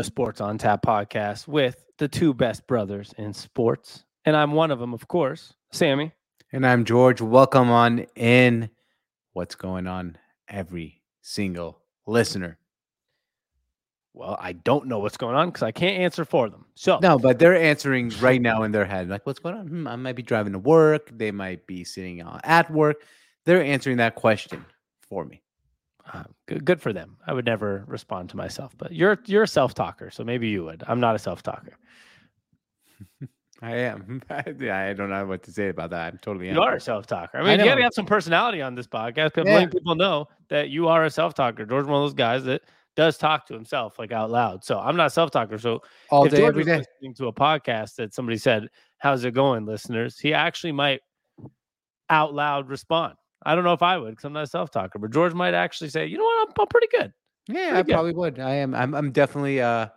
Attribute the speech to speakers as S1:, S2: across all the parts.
S1: The Sports on Tap podcast with the two best brothers in sports. And I'm one of them, of course, Sammy.
S2: And I'm George. Welcome on in. What's going on, every single listener?
S1: Well, I don't know what's going on because I can't answer for them. So,
S2: No, but they're answering right now in their head. Like, what's going on? Hmm, I might be driving to work. They might be sitting uh, at work. They're answering that question for me.
S1: Uh, good, good for them. I would never respond to myself, but you're you're a self talker, so maybe you would. I'm not a self talker.
S2: I am. I don't know what to say about that. I'm totally.
S1: You
S2: am.
S1: are a self talker. I
S2: I
S1: mean, you got to have some personality on this podcast. People,
S2: Yeah.
S1: letting people know that you are a self talker. George, one of those guys that does talk to himself like out loud. So I'm not a self talker. So
S2: all
S1: if
S2: day,
S1: George
S2: every
S1: was
S2: day.
S1: listening to a podcast that somebody said, "How's it going, listeners?" He actually might out loud respond. I don't know if I would because I'm not a self talker, but George might actually say, "You know what? I'm, I'm pretty good."
S2: Yeah, I
S1: good.
S2: probably would. I am. I'm. I'm definitely. Uh,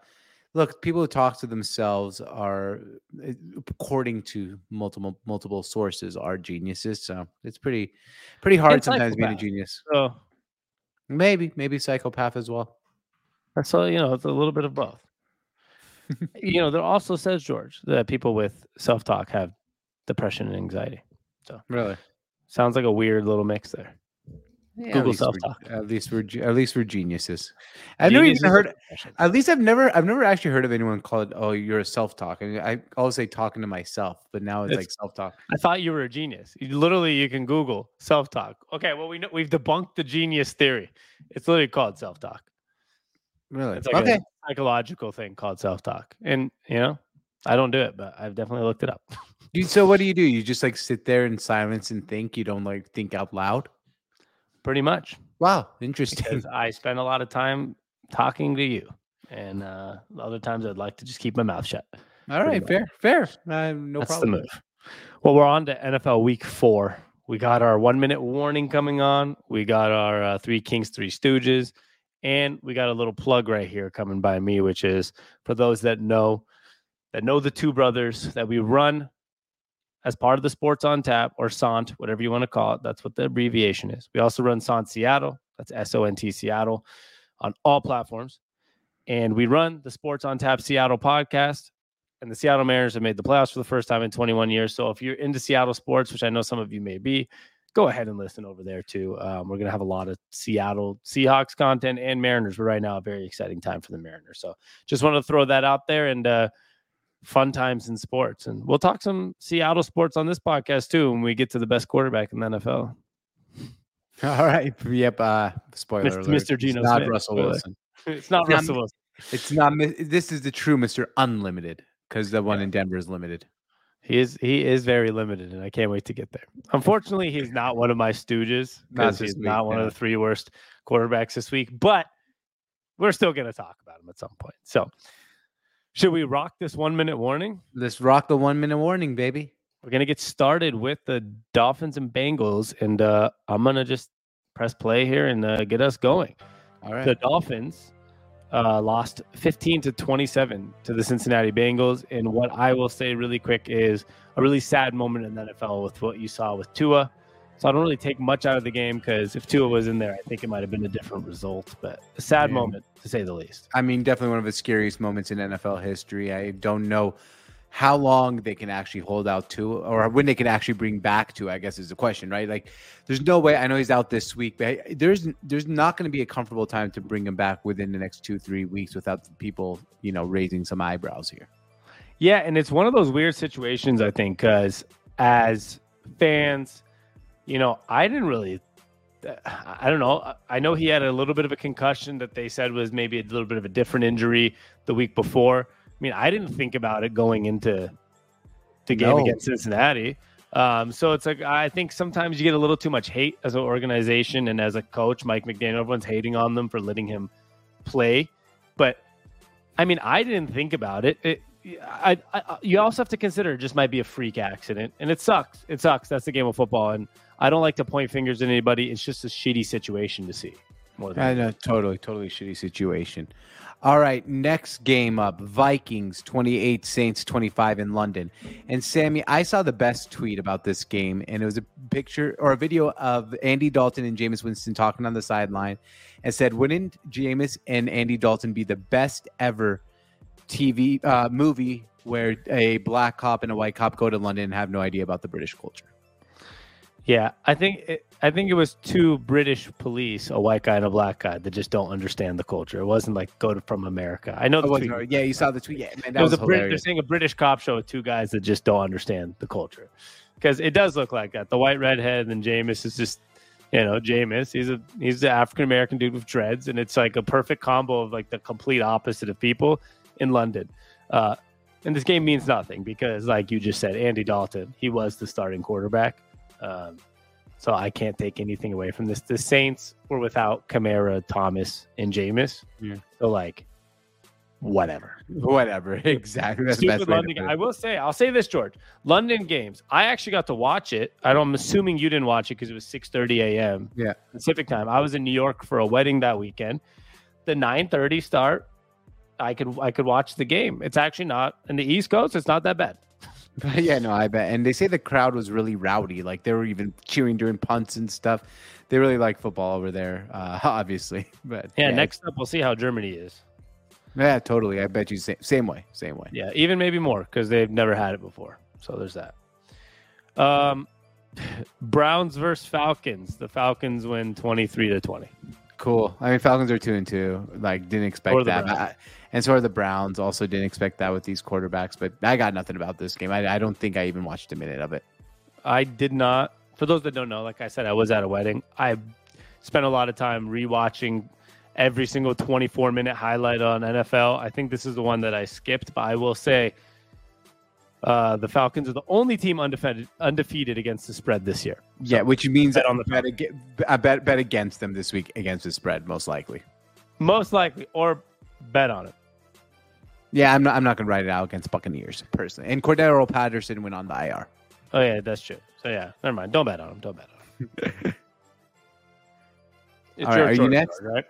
S2: look, people who talk to themselves are, uh, according to multiple multiple sources, are geniuses. So it's pretty, pretty hard
S1: And
S2: sometimes being a genius.
S1: So
S2: Maybe, maybe psychopath as well.
S1: So. You know, it's a little bit of both. you know, there also says George that people with self talk have depression and anxiety.
S2: So really.
S1: Sounds like a weird little mix there.
S2: Yeah,
S1: Google self-talk.
S2: At least we're at least we're geniuses. I've never even heard. At least I've never I've never actually heard of anyone call it. Oh, you're a self talk. I mean, I always say talking to myself, but now it's
S1: It's-
S2: like self talk.
S1: I thought you were a genius. You, literally, you can Google self talk. Okay, well, we know we've debunked the genius theory. It's literally called self talk.
S2: Really?
S1: It's like
S2: okay.
S1: a psychological thing called self talk. And you know, I don't do it, but I've definitely looked it up.
S2: So what do you do? You just like sit there in silence and think. You don't like think out loud.
S1: Pretty much
S2: Wow, interesting.
S1: because I spend a lot of time talking to you, and uh, other times I'd like to just keep my mouth shut.
S2: All right, fair, fair. Uh, no
S1: That's
S2: problem.
S1: the move. Well, we're on to NFL Week Four. We got our one minute warning coming on. We got our uh, Three Kings, Three Stooges, and we got a little plug right here coming by me, which is for those that know that know the two brothers that we run as part of the Sports on Tap or SONT, whatever you want to call it. That's what the abbreviation is. We also run SONT Seattle. That's S O N T Seattle on all platforms. And we run the Sports on Tap Seattle podcast. And the Seattle Mariners have made the playoffs for the first time in 21 years. So if you're into Seattle sports, which I know some of you may be, go ahead and listen over there too. Um, we're going to have a lot of Seattle Seahawks content and Mariners, but right now, a very exciting time for the Mariners. So just wanted to throw that out there and uh, fun times in sports. And we'll talk some Seattle sports on this podcast too when we get to the best quarterback in the NFL.
S2: All right. Yep. Uh, spoiler
S1: Mr.
S2: alert.
S1: Mr.
S2: It's
S1: Geno
S2: not
S1: Smith,
S2: Russell. Wilson.
S1: It's not
S2: It's not-
S1: Russell Wilson.
S2: It's not. This is the true Mr. Unlimited because the one in Denver is limited.
S1: He is he is very limited, and I can't wait to get there. Unfortunately, he's not one of my stooges
S2: Not
S1: because he's
S2: week,
S1: not one
S2: no.
S1: of the three worst quarterbacks this week. But we're still going to talk about him at some point. So, should we rock this one minute warning?
S2: Let's rock the one minute warning, baby.
S1: We're going to get started with the Dolphins and Bengals, and uh, I'm going to just press play here and uh, get us going.
S2: All right.
S1: The Dolphins uh, lost 15 to 27 to the Cincinnati Bengals. And what I will say really quick is a really sad moment in the NFL with what you saw with Tua. So I don't really take much out of the game because if Tua was in there, I think it might have been a different result. But a sad
S2: Yeah.
S1: moment to say the least.
S2: I mean, definitely one of the scariest moments in NFL history. I don't know how long they can actually hold out Tua, or when they can actually bring back Tua. I guess is the question, right? Like, there's no way. I know he's out this week, but there's there's not going to be a comfortable time to bring him back within the next two three weeks without people, you know, raising some eyebrows here.
S1: Yeah, and it's one of those weird situations, I think, because as fans, you know, I didn't really, I don't know. I know he had a little bit of a concussion that they said was maybe a little bit of a different injury the week before. I mean, I didn't think about it going into the game
S2: No.
S1: against Cincinnati. Um, so it's like I think sometimes you get a little too much hate as an organization and as a coach, Mike McDaniel. Everyone's hating on them for letting him play, but I mean, I didn't think about it. it I, I, you also have to consider it just might be a freak accident, and it sucks. It sucks. That's the game of football, and I don't like to point fingers at anybody. It's just a shitty situation to see. More than
S2: I know, totally, totally shitty situation. All right, next game up Vikings 28, Saints 25 in London. And Sammy, I saw the best tweet about this game, and it was a picture or a video of Andy Dalton and Jameis Winston talking on the sideline and said, Wouldn't Jameis and Andy Dalton be the best ever TV uh, movie where a black cop and a white cop go to London and have no idea about the British culture?
S1: Yeah, I think it, I think it was two British police, a white guy and a black guy, that just don't understand the culture. It wasn't like go to, from America. I know. The
S2: Oh,
S1: tweet.
S2: yeah, you saw the tweet. Yeah, man, that
S1: was,
S2: was,
S1: a Brit- they're saying a British cop show with two guys that just don't understand the culture, because it does look like that. The white redhead and Jameis is just, you know, Jameis. He's a he's an African American dude with dreads, and it's like a perfect combo of like the complete opposite of people in London. Uh, and this game means nothing because, like you just said, Andy Dalton, he was the starting quarterback. Um, so I can't take anything away from this. The Saints were without Kamara, Thomas, and Jameis.
S2: Yeah.
S1: So like, whatever.
S2: Whatever, exactly. That's the
S1: Stupid
S2: best
S1: London. game. I will say, I'll say this, George. London games. I actually got to watch it. I don't, I'm assuming you didn't watch it because it was 6:30 a.m.
S2: Yeah.
S1: Pacific time. I was in New York for a wedding that weekend. The 9:30 start. I could I could watch the game. It's actually not in the East Coast. It's not that bad.
S2: yeah, no, I bet. And they say the crowd was really rowdy. Like they were even cheering during punts and stuff. They really like football over there, uh, obviously. But
S1: Yeah. Next up, we'll see how Germany is.
S2: yeah, totally. I bet you same, same way, same way.
S1: Yeah, even maybe more because they've never had it before. So there's that. Um, Browns versus Falcons. The Falcons win 23 to 20.
S2: Cool. I mean, Falcons are two and two. Like, didn't expect that. I- and so are the Browns. Also, didn't expect that with these quarterbacks. But I got nothing about this game. I, I don't think I even watched a minute of it.
S1: I did not. For those that don't know, like I said, I was at a wedding. I spent a lot of time rewatching every single 24 minute highlight on NFL. I think this is the one that I skipped, but I will say uh, the Falcons are the only team undefeated undefeated against the spread this year.
S2: Yeah, which means
S1: Bet
S2: that
S1: on the
S2: bet, ag- I bet bet against them this week against the spread, most likely.
S1: Most likely, or bet on it.
S2: Yeah, I'm not. I'm not gonna write it out against Buccaneers personally. And Cordarrelle Patterson went on the IR.
S1: Oh yeah, that's true. So yeah, never mind. Don't bet on him. Don't bet on him.
S2: All right, are you next?
S1: right?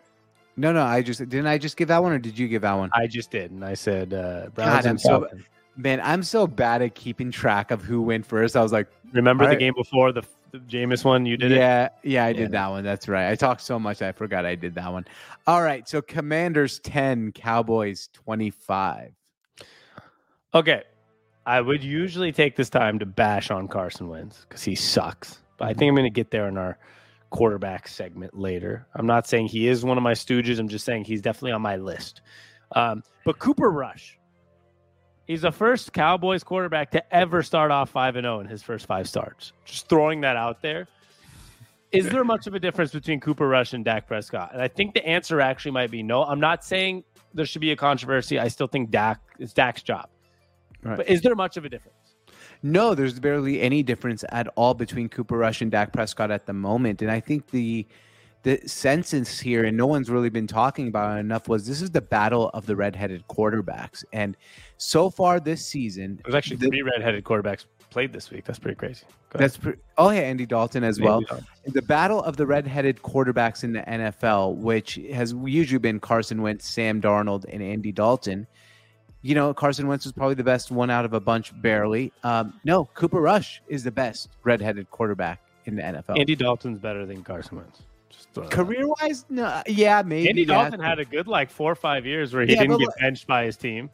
S2: No, no. I just didn't. I just give that one, or did you give that one?
S1: I just did, and I said uh, Browns
S2: God, I'm
S1: and
S2: so-
S1: Falcons.
S2: Man, I'm so bad at keeping track of who went first. I was like,
S1: Remember the
S2: right.
S1: game before the, the Jameis one? You did it.
S2: yeah, yeah, I did that one. That's right. I talked so much, I forgot I did that one. All right, so Commanders 10, Cowboys 25.
S1: Okay. I would usually take this time to bash on Carson Wentz because he sucks. But I think I'm going to get there in our quarterback segment later. I'm not saying he is one of my stooges. I'm just saying he's definitely on my list. Um, but Cooper Rush, he's the first Cowboys quarterback to ever start off 5 and 0 in his first five starts. Just throwing that out there. Is there much of a difference between Cooper Rush and Dak Prescott? And I think the answer actually might be no. I'm not saying there should be a controversy. I still think Dak is Dak's job.
S2: Right.
S1: But is there much of a difference?
S2: No, there's barely any difference at all between Cooper Rush and Dak Prescott at the moment. And I think the the census here, and no one's really been talking about it enough, was this is the battle of the redheaded quarterbacks. And so far this season,
S1: There's actually
S2: the-
S1: three redheaded quarterbacks played this week. That's pretty crazy.
S2: That's pre- oh yeah, Andy Dalton as well.
S1: Dalton.
S2: the battle of the red-headed quarterbacks in the NFL, which has usually been Carson Wentz, Sam Darnold, and Andy Dalton. You know, Carson Wentz was probably the best one out of a bunch, barely. Um, no, Cooper Rush is the best red-headed quarterback in the NFL.
S1: Andy Dalton's better than Carson Wentz. Just throwing that out.
S2: Career-wise, no, yeah, maybe.
S1: Andy
S2: yeah.
S1: Dalton had a good like four or five years where he
S2: Yeah,
S1: didn't get
S2: look-
S1: benched by his team.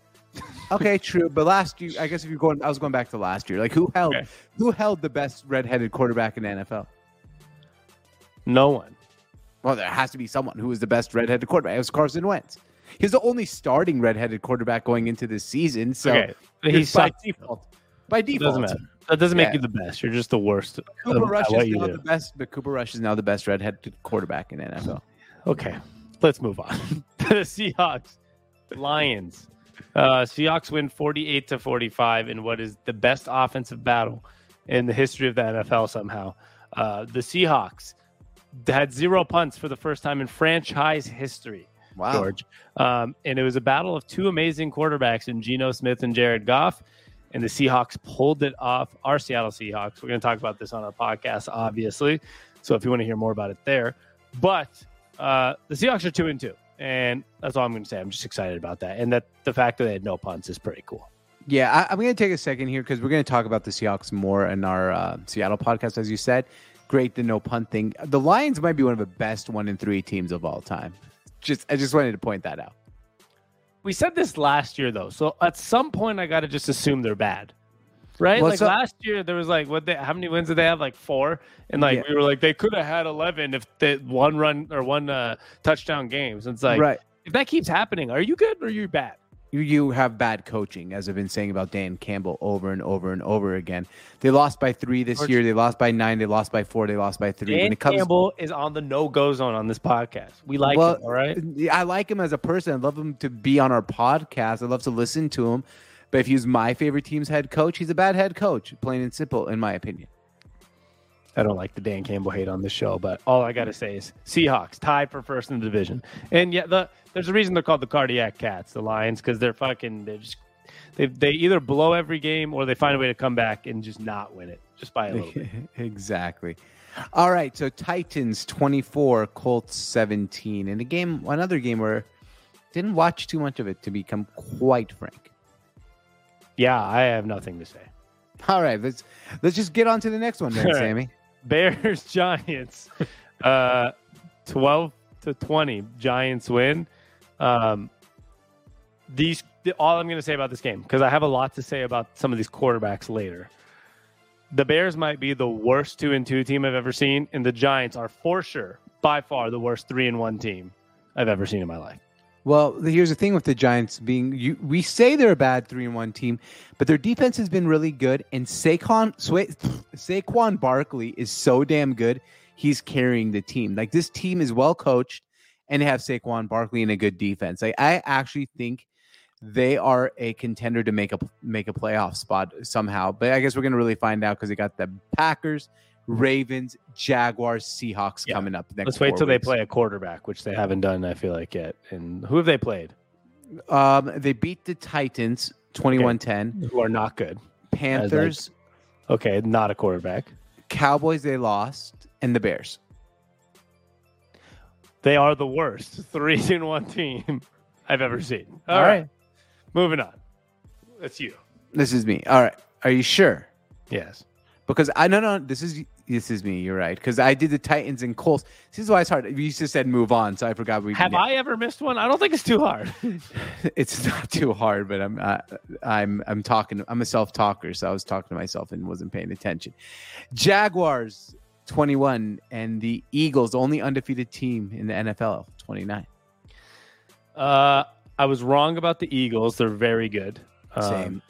S2: okay, true. But last year, I guess if you're going, I was going back to last year. Like, who held
S1: Okay.
S2: who held the best red-headed quarterback in the NFL?
S1: No one.
S2: Well, there has to be someone who was the best redheaded quarterback. It was Carson Wentz. He's the only starting redheaded quarterback going into this season. So
S1: okay. He's
S2: by
S1: by
S2: default. By
S1: It
S2: default.
S1: doesn't matter. That doesn't make
S2: Yeah.
S1: you the best. You're just the worst.
S2: Cooper Rush is now the best, but Cooper Rush is now the best redheaded quarterback in NFL.
S1: Okay, let's move on. the Seahawks, Lions. Uh, Seahawks win 48 to 45 in what is the best offensive battle in the history of the NFL. Somehow, uh, the Seahawks had zero punts for the first time in franchise history.
S2: Wow.
S1: George. Um, and it was a battle of two amazing quarterbacks in Geno Smith and Jared Goff. And the Seahawks pulled it off. Our Seattle Seahawks. We're going to talk about this on our podcast, obviously. So if you want to hear more about it there, but uh, the Seahawks are two and two. and that's all I'm going to say. I'm just excited about that, and that the fact that they had no punts is pretty cool.
S2: Yeah, I, am going to take a second here because we're going to talk about the Seahawks more in our uh, Seattle podcast, as you said. Great, the no punt thing. The Lions might be one of the best one in three teams of all time. Just, I just wanted to point that out.
S1: We said this last year though, so at some point I got to just assume they're bad right?
S2: Well,
S1: like
S2: so-
S1: last year, there was like what? They, how many wins did they have? Like four, and like
S2: Yeah.
S1: we were like they could have had eleven if they one run or one uh, touchdown games. It's like
S2: right.
S1: if that keeps happening, are you good or are you bad?
S2: You, you have bad coaching, as I've been saying about Dan Campbell over and over and over again. They lost by three this year. They lost by nine. They lost by four. They lost by three.
S1: Dan
S2: when it comes,
S1: Campbell is on the no go zone on this podcast. We like
S2: Well,
S1: him, all right.
S2: I like him as a person. I love him to be on our podcast. I love to listen to him. But if he's my favorite team's head coach, he's a bad head coach, plain and simple, in my opinion.
S1: I don't like the Dan Campbell hate on this show, but all I got to say is Seahawks tied for first in the division, and yeah, the there's a reason they're called the cardiac cats, the Lions, because they're fucking they're just they they either blow every game or they find a way to come back and just not win it just by a little bit.
S2: exactly. All right. So Titans 24, Colts 17. In a game, another game where didn't watch too much of it, to become quite frank.
S1: Yeah, I have nothing to say.
S2: All right. Let's let's just get on to the next one then. Sammy.
S1: Bears Giants, uh, twelve to twenty. Giants win. Um, these all I'm going to say about this game because I have a lot to say about some of these quarterbacks later. The Bears might be the worst two and two team I've ever seen, and the Giants are for sure by far the worst three and one team I've ever seen in my life.
S2: Well, here's the thing with the Giants being you, we say they're a bad three and one team, but their defense has been really good. And Saquon Saquon Barkley is so damn good. He's carrying the team. Like this team is well coached, and they have Saquon Barkley and a good defense. Like I actually think they are a contender to make a make a playoff spot somehow. But I guess we're gonna really find out because they got the Packers, Ravens, Jaguars, Seahawks
S1: Yeah.
S2: coming up next.
S1: Let's wait till they play a quarterback, which they haven't done. I feel like yet. And who have they played?
S2: Um, they beat the Titans 21-10.
S1: Who are not good.
S2: Panthers,
S1: Okay, not a quarterback.
S2: Cowboys they lost, and the Bears.
S1: They are the worst three and one team I've ever seen.
S2: All
S1: All
S2: right.
S1: right. moving on. That's you.
S2: This is me. All right. Are you sure?
S1: Yes.
S2: Because I no no this is this is me. You're right. Because I did the Titans and Colts. This is why it's hard. You just said move on, so I forgot we.
S1: Have I ever missed one? I don't think it's too hard.
S2: It's not too hard, but I'm uh, I'm I'm talking. I'm a self talker, so I was talking to myself and wasn't paying attention. Jaguars 21 and the Eagles, only undefeated team in the NFL, 29.
S1: Uh, I was wrong about the Eagles. They're very good. Um,
S2: Same.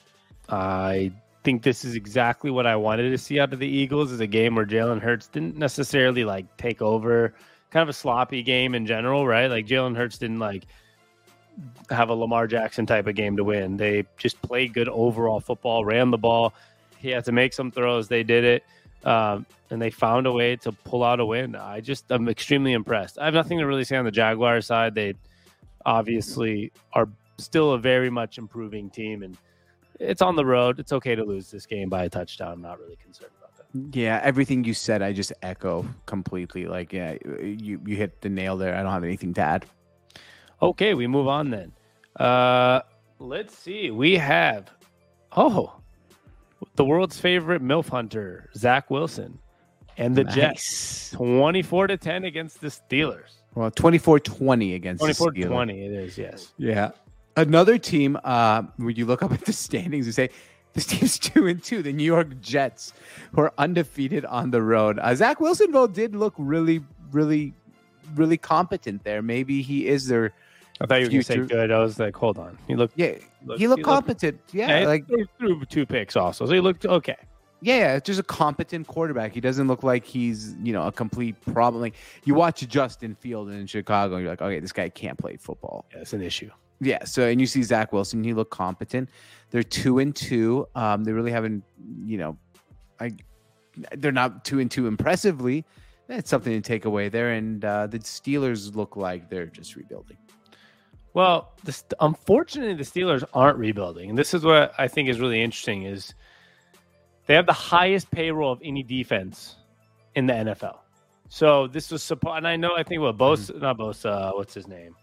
S1: I think this is exactly what I wanted to see out of the Eagles is a game where Jalen Hurts didn't necessarily like take over, kind of a sloppy game in general, right? Like Jalen Hurts didn't like have a Lamar Jackson type of game to win. They just played good overall football, ran the ball. He had to make some throws. They did it. Um, and they found a way to pull out a win. I just I'm extremely impressed. I have nothing to really say on the Jaguars side. They obviously are still a very much improving team and it's on the road. It's okay to lose this game by a touchdown. I'm not really concerned about that.
S2: Yeah, everything you said, I just echo completely. Like, yeah, you you hit the nail there. I don't have anything to add.
S1: Okay, we move on then. Uh let's see. We have oh the world's favorite MILF hunter, Zach Wilson, and the Jets. 24 to 10 against the Steelers.
S2: Well, 24-20 against the
S1: 24
S2: Steelers.
S1: 20 it is, yes.
S2: Yeah. Another team, uh, when you look up at the standings and say, this team's two and two, the New York Jets, who are undefeated on the road. Uh, Zach Wilson, though, did look really, really, really competent there. Maybe he is their,
S1: I thought you were going to say good. I was like, hold on. He looked
S2: yeah,
S1: looked-
S2: he looked
S1: he looked-
S2: competent. Yeah, like,
S1: threw, threw two picks also. So he looked okay.
S2: yeah, yeah, it's just a competent quarterback. He doesn't look like he's, you know, a complete problem. Like, you watch Justin Field in Chicago, and you're like, okay, this guy can't play football.
S1: Yeah, it's an issue.
S2: Yeah. So, and you see Zach Wilson, he looked competent. They're two and two. Um, they really haven't, you know, I, they're not two and two impressively. That's something to take away there. And uh, the Steelers look like they're just rebuilding.
S1: Well, the, unfortunately, the Steelers aren't rebuilding, and this is what I think is really interesting: is they have the highest payroll of any defense in the NFL. So this was supposed, and I know I think what Bosa, not Bosa, uh, what's his name?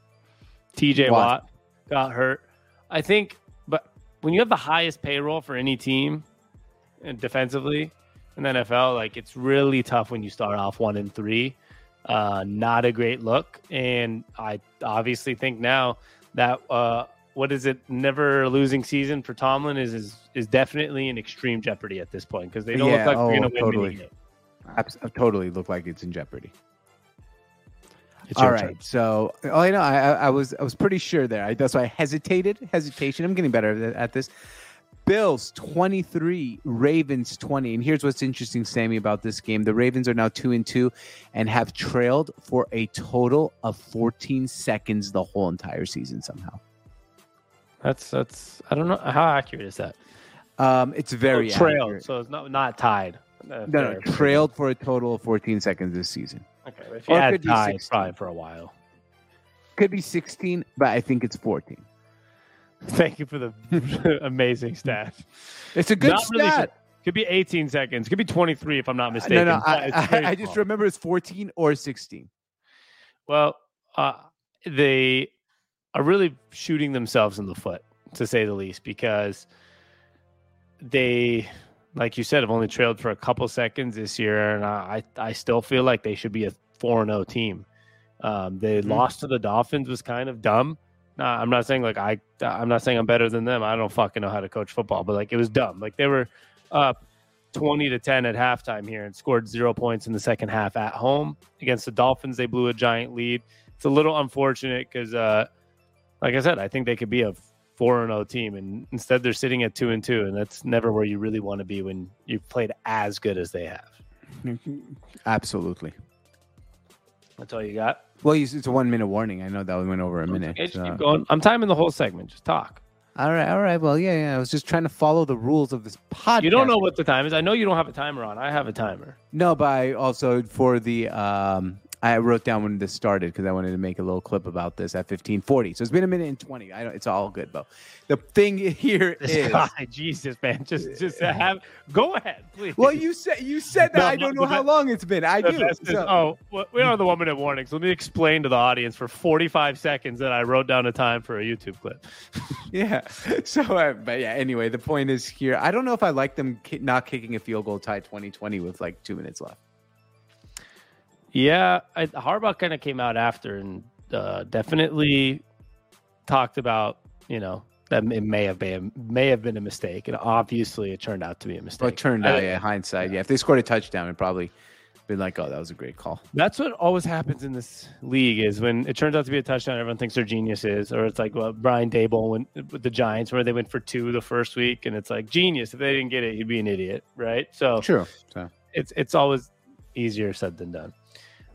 S1: TJ
S2: Watt.
S1: Watt got hurt. I think, but when you have the highest payroll for any team and defensively in the NFL, like it's really tough when you start off one and three. Uh, not a great look. And I obviously think now that uh, what is it? Never losing season for Tomlin is is, is definitely in extreme jeopardy at this point because they don't
S2: Yeah,
S1: look like they're
S2: oh,
S1: going to win
S2: totally.
S1: games.
S2: Abs- totally look like it's in jeopardy.
S1: It's
S2: All
S1: your
S2: right,
S1: turn.
S2: so oh, I know I, I I was I was pretty sure there. I, that's why I hesitated. Hesitation. I'm getting better at- at this. Bills 23, Ravens 20. And here's what's interesting, Sammy, about this game. The Ravens are now 2 and 2 and have trailed for a total of 14 seconds the whole entire season somehow.
S1: That's that's I don't know how accurate is that.
S2: Um, it's very
S1: oh, trailed,
S2: accurate.
S1: so it's not not tied. Uh,
S2: No, no, trailed for a total of 14 seconds this season.
S1: Okay, if you
S2: Or
S1: add
S2: could be 16.
S1: probably for a while.
S2: Could be 16, but I think it's 14.
S1: Thank you for the amazing stat.
S2: It's a good
S1: Not really
S2: stat.
S1: Could be 18 seconds. Could be 23 if I'm not mistaken.
S2: no, no, I, I, I just remember it's 14 or 16.
S1: Well, uh, they are really shooting themselves in the foot, to say the least, because they, like you said, have only trailed for a couple seconds this year, and I, I still feel like they should be a four and zero team. Um, they
S2: Mhm.
S1: lost to the Dolphins was kind of dumb. Nah, I'm not saying like I, I'm not saying I'm better than them. I don't fucking know how to coach football, but like it was dumb. Like they were up 20 to 10 at halftime here and scored zero points in the second half at home against the Dolphins. They blew a giant lead. It's a little unfortunate because, uh, like I said, I think they could be a four and zero team, and instead they're sitting at two and two, and that's never where you really want to be when you've played as good as they have.
S2: Absolutely.
S1: That's all you got.
S2: Well, it's a one minute warning. I know that we went over a minute.
S1: Okay, just
S2: so-
S1: keep going. I'm timing the whole segment. Just talk.
S2: All right, all right. Well, yeah, yeah. I was just trying to follow the rules of this podcast.
S1: You don't know what the time is. I know you don't have a timer on. I have a timer.
S2: No, but I also for the um, I wrote down when this started because I wanted to make a little clip about this at 1540. So it's been a minute and 20. I don't, it's all good, Bo. The thing here is,
S1: guy, Jesus, man, just just have go ahead, please.
S2: well, you said you said that.
S1: No,
S2: I don't know how
S1: be-
S2: long it's been. I do.
S1: best is-
S2: So-
S1: oh, well, we are the one minute warnings. Let me explain to the audience for 45 seconds that I wrote down a time for a YouTube clip.
S2: Yeah. So, uh, but yeah. Anyway, the point is here. I don't know if I like them ki- not kicking a field goal tie 2020 with like two minutes left.
S1: Yeah, I, Harbaugh kind of came out after and uh, definitely talked about you know that it may have been may have been a mistake, and obviously it turned out to be a mistake.
S2: Well, it turned
S1: I-
S2: out, yeah, hindsight. Yeah. If they scored a touchdown, it probably been like, oh, that was a great call.
S1: That's what always happens in this league is when it turns out to be a touchdown, everyone thinks they're geniuses, or it's like what Brian Daboll went with the Giants, where they went for two the first week, and it's like genius. If they didn't get it, you'd be an idiot, right? So
S2: True. So
S1: it's it's always easier said than done.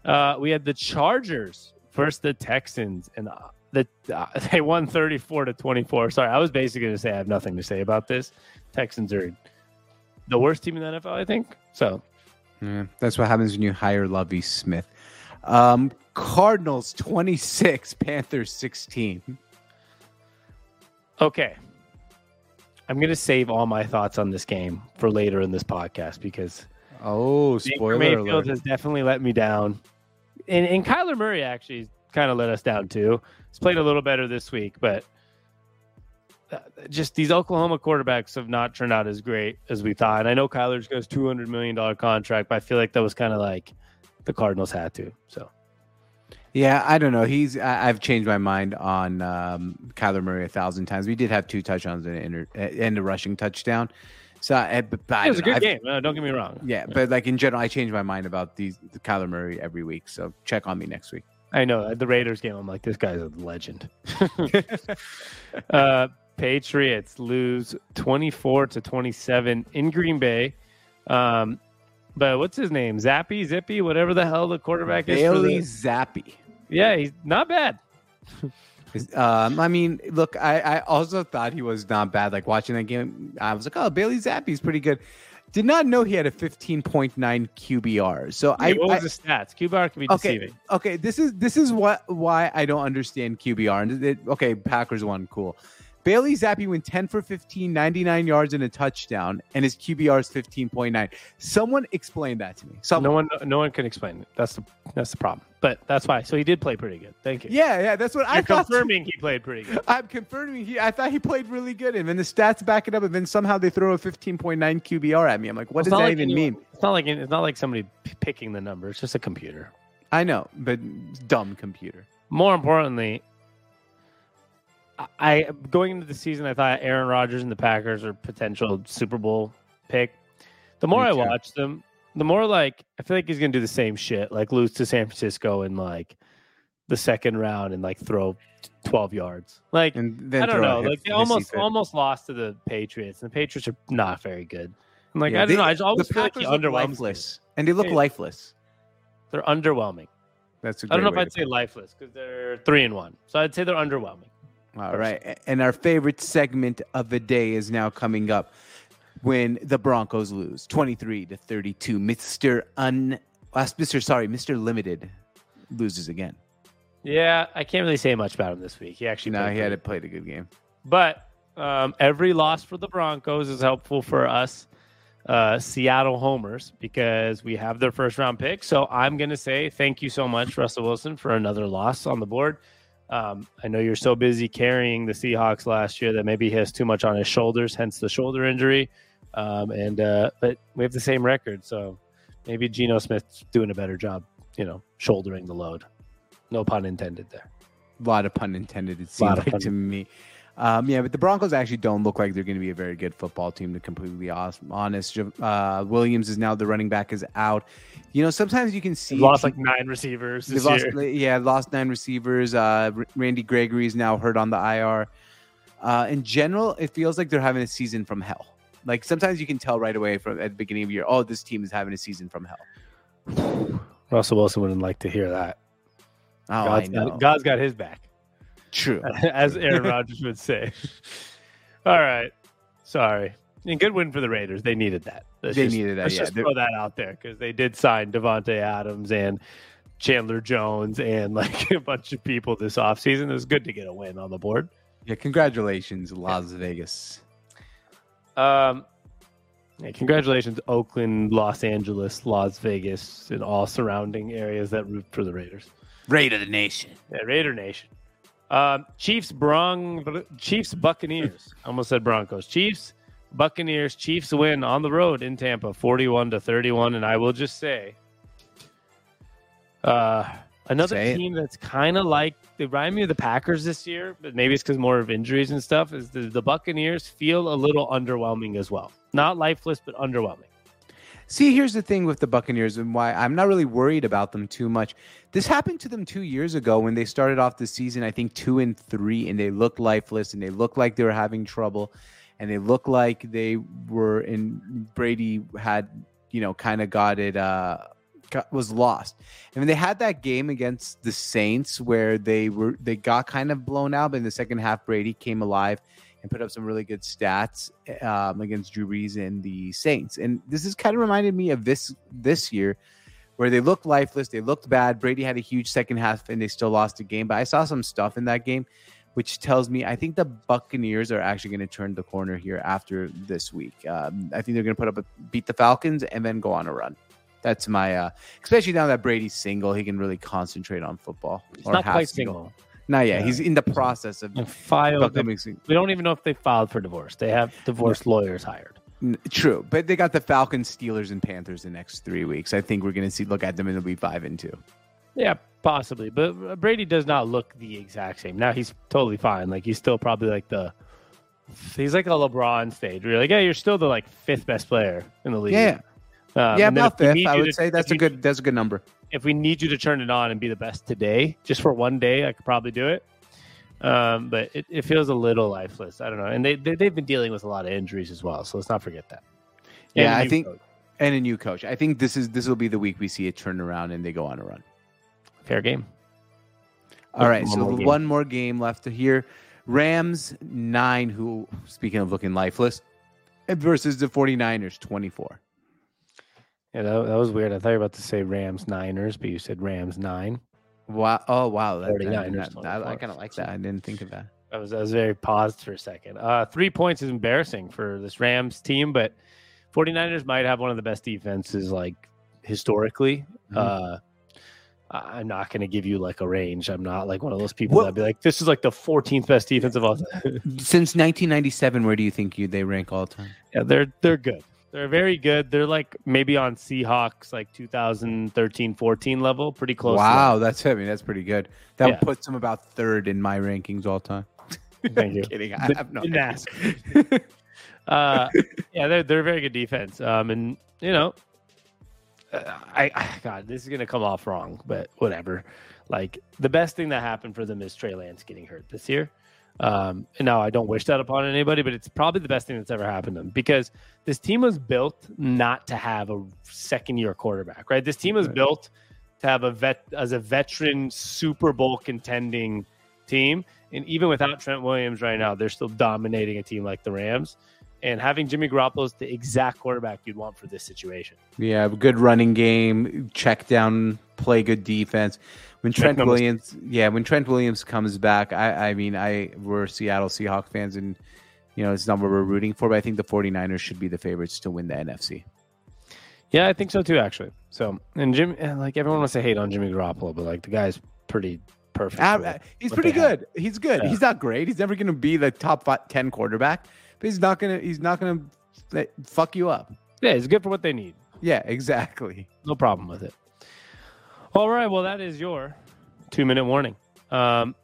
S1: Uh, we had the Chargers versus the Texans, and uh, the uh, they won thirty four to twenty four. Sorry, I was basically going to say I have nothing to say about this. Texans are the worst team in the NFL, I think. So
S2: yeah, that's what happens when you hire Lovie Smith. Um, Cardinals 26, Panthers 16.
S1: okay, I'm going to save all my thoughts on this game for later in this podcast because
S2: Oh,
S1: Baker
S2: spoiler
S1: Mayfield
S2: alert.
S1: has definitely let me down, and and Kyler Murray actually kind of let us down too. He's played a little better this week, but uh, just these Oklahoma quarterbacks have not turned out as great as we thought. And I know Kyler's goes two hundred million dollar contract, but I feel like that was kind of like the Cardinals had to. So
S2: Yeah, I don't know. He's I, I've changed my mind on um, Kyler Murray a thousand times. We did have two touchdowns and, and a rushing touchdown. So I, but, but
S1: it was a
S2: know.
S1: good game. Uh, don't get me wrong.
S2: Yeah, but like in general, I change my mind about these the Kyler Murray every week. So check on me next week.
S1: I know uh, the Raiders game. I'm like, this guy's a legend. uh, Patriots lose 24 to 27 in Green Bay. Um, but what's his name? Zappy, Zippy, whatever the hell the quarterback is. for
S2: Bailey
S1: the-
S2: Zappe.
S1: yeah, he's not bad.
S2: Um, I mean, look, I, I also thought he was not bad. Like watching that game, I was like, oh, Bailey Zappe's pretty good. Did not know he had a 15.9 QBR. So I,
S1: what was
S2: I
S1: the stats? QBR can be
S2: Okay.
S1: deceiving.
S2: okay, this is this is what why I don't understand QBR. And it, okay, Packers won, cool. Bailey Zappe went 10 for 15, 99 yards and a touchdown, and his QBR is 15.9. Someone explain that to me. Someone.
S1: No one, no one can explain it. That's the that's the problem. But that's why. So he did play pretty good. Thank you.
S2: Yeah, yeah, that's what
S1: You're
S2: I thought.
S1: confirming he played pretty good.
S2: I'm confirming he. I thought he played really good, and then the stats back it up, and then somehow they throw a 15.9 QBR at me. I'm like, what does that
S1: like
S2: even
S1: anyone-
S2: mean?
S1: It's not like it's not like somebody p- picking the number. It's just a computer.
S2: I know, but dumb computer.
S1: More importantly, I- going into the season, I thought Aaron Rodgers and the Packers are potential Super Bowl pick. The more I watch them, the more like I feel like he's gonna do the same shit, like lose to San Francisco in like the second round and like throw twelve yards. Like
S2: And then
S1: I don't know, like they almost almost lost to the Patriots, and the Patriots are not very good. And like
S2: Yeah,
S1: I don't
S2: they-
S1: know, I just always
S2: the
S1: feel like
S2: Packers look
S1: underwhelms.
S2: lifeless, and they look lifeless.
S1: They're underwhelming.
S2: That's a
S1: I don't know if I'd say lifeless because they're three and one. So I'd say they're underwhelming.
S2: All right. And our favorite segment of the day is now coming up when the Broncos lose 23 to 32. Mr. Un uh, Mr. Sorry, Mr. Limited loses again.
S1: Yeah, I can't really say much about him this week. He actually
S2: No, he had
S1: pretty
S2: it played a good game.
S1: But um, every loss for the Broncos is helpful for us uh, Seattle homers because we have their first round pick. So I'm going to say thank you so much, Russell Wilson, for another loss on the board. Um, I know you're so busy carrying the Seahawks last year that maybe he has too much on his shoulders, hence the shoulder injury. Um, and uh, but we have the same record, so maybe Geno Smith's doing a better job, you know, shouldering the load. No pun intended there.
S2: A lot of pun intended, it seems like to me. Um, yeah, but the Broncos actually don't look like they're going to be a very good football team, to completely hos- honest. Uh, Williams is now the running back is out. You know, sometimes you can see
S1: They've lost like nine receivers this
S2: lost,
S1: year.
S2: yeah, lost nine receivers. Uh, Randy Gregory is now hurt on the IR. Uh, in general, it feels like they're having a season from hell. Like sometimes you can tell right away from at the beginning of the year, oh, this team is having a season from hell.
S1: Russell Wilson wouldn't like to hear that.
S2: Oh,
S1: God's,
S2: I know.
S1: got, God's got his back,
S2: True.
S1: as Aaron Rodgers would say. All right, sorry. And good win for the Raiders. They needed that. Let's
S2: They
S1: just-
S2: needed that,
S1: Let's
S2: yeah.
S1: just throw that out there because they did sign Davante Adams and Chandler Jones and like a bunch of people this offseason. It was good to get a win on the board.
S2: Yeah, congratulations, Las Vegas.
S1: Um, yeah, congratulations, Oakland, Los Angeles, Las Vegas, and all surrounding areas that root for the Raiders.
S2: Raider the nation.
S1: Yeah, Raider Nation. Um, Chiefs, Bron- Chiefs, Buccaneers. Almost said Broncos. Chiefs, Buccaneers. Chiefs win on the road in Tampa, forty-one to thirty-one. And I will just say, uh, another
S2: Say
S1: team that's kind of like they remind me of the Packers this year, but maybe it's because more of injuries and stuff. Is the, the Buccaneers feel a little underwhelming as well? Not lifeless, but underwhelming.
S2: See, here's the thing with the Buccaneers and why I'm not really worried about them too much. This happened to them two years ago when they started off the season, I think two and three, and they looked lifeless and they looked like they were having trouble and they looked like they were in Brady had, you know, kind of got it, uh, got, was lost. And they had that game against the Saints where they were, they got kind of blown out, but in the second half, Brady came alive and put up some really good stats um, against Drew Brees and the Saints. And this has kind of reminded me of this this year, where they looked lifeless, they looked bad. Brady had a huge second half, and they still lost the game. But I saw some stuff in that game, which tells me I think the Buccaneers are actually going to turn the corner here after this week. Um, I think they're going to put up a beat the Falcons and then go on a run. That's my, uh, especially now that Brady's single, he can really concentrate on football. Or
S1: not
S2: half
S1: quite single.
S2: Not yet.
S1: Yeah.
S2: He's in the process of
S1: filed.
S2: becoming.
S1: We don't even know if they filed for divorce. They have divorce lawyers hired.
S2: True, but they got the Falcons, Steelers, and Panthers the next three weeks. I think we're going to see look at them and they'll be five and two.
S1: Yeah, possibly. But uh, Brady does not look the exact same. Now he's totally fine. Like he's still probably like the he's like a LeBron stage. Where you're like, yeah, you're still the like fifth best player in the league.
S2: Yeah,
S1: Um,
S2: yeah, about fifth. I would
S1: to-
S2: say that's a
S1: you-
S2: good that's a good number.
S1: If we need you to turn it on and be the best today, just for one day, I could probably do it. Um, but it, it feels a little lifeless. I don't know. And they, they they've been dealing with a lot of injuries as well. So let's not forget that. And
S2: Yeah, I think-
S1: coach.
S2: And a new coach. I think this is this will be the week we see it turn around and they go on a run.
S1: fair game.
S2: All right,
S1: One
S2: so
S1: more
S2: one more game left to here. Rams nine, who speaking of looking lifeless, versus the 49ers 24.
S1: Yeah, that, that was weird. I thought you were about to say Rams Niners, but you said Rams nine.
S2: Wow! Oh wow! That,
S1: 49ers
S2: that- that- I, kind of like that. I didn't think of that.
S1: I was I was very paused for a second. Uh, three points is embarrassing for this Rams team, but 49ers might have one of the best defenses like historically.
S2: Mhm.
S1: Uh, I'm not going to give you like a range. I'm not like one of those people
S2: What-
S1: that'd be like, this is like the 14th best defense of all time.
S2: Since 1997, where do you think you they rank all time?
S1: yeah, they're they're good. They're very good. They're like maybe on Seahawks like 2013 14 level, pretty close.
S2: Wow, that's I mean that's pretty good. That
S1: Yeah.
S2: puts them about third in my rankings all time.
S1: Thank you.
S2: Kidding, I have no
S1: didn't ask. uh, yeah, they're they're a very good defense. Um, and you know, uh, I, I God, this is gonna come off wrong, but whatever. Like the best thing that happened for them is Trey Lance getting hurt this year. Um, and now I don't wish that upon anybody, but it's probably the best thing that's ever happened to them because this team was built not to have a second year quarterback, right? This team was
S2: Right.
S1: built to have a vet as a veteran Super Bowl contending team. And even without Trent Williams right now, they're still dominating a team like the Rams. And having Jimmy Garoppolo is the exact quarterback you'd want for this situation.
S2: Yeah, good running game, check down, play good defense. When Trent
S1: no mistake.
S2: Williams, yeah, when Trent Williams comes back, I, I mean, I we're Seattle Seahawks fans, and you know it's not what we're rooting for, but I think the 49ers should be the favorites to win the NFC.
S1: Yeah, I think so too, actually. So, and Jim, and like everyone wants to hate on Jimmy Garoppolo, but like the guy's pretty perfect. For
S2: eh,
S1: what-
S2: he's pretty
S1: they have.
S2: good. He's good.
S1: Yeah.
S2: He's not great. He's never going to be the top fi- 10 quarterback, but he's not going to. He's not going to fuck you up.
S1: Yeah, he's good for what they need.
S2: Yeah, exactly.
S1: No problem with it. All right, well, that is your two minute warning. Um,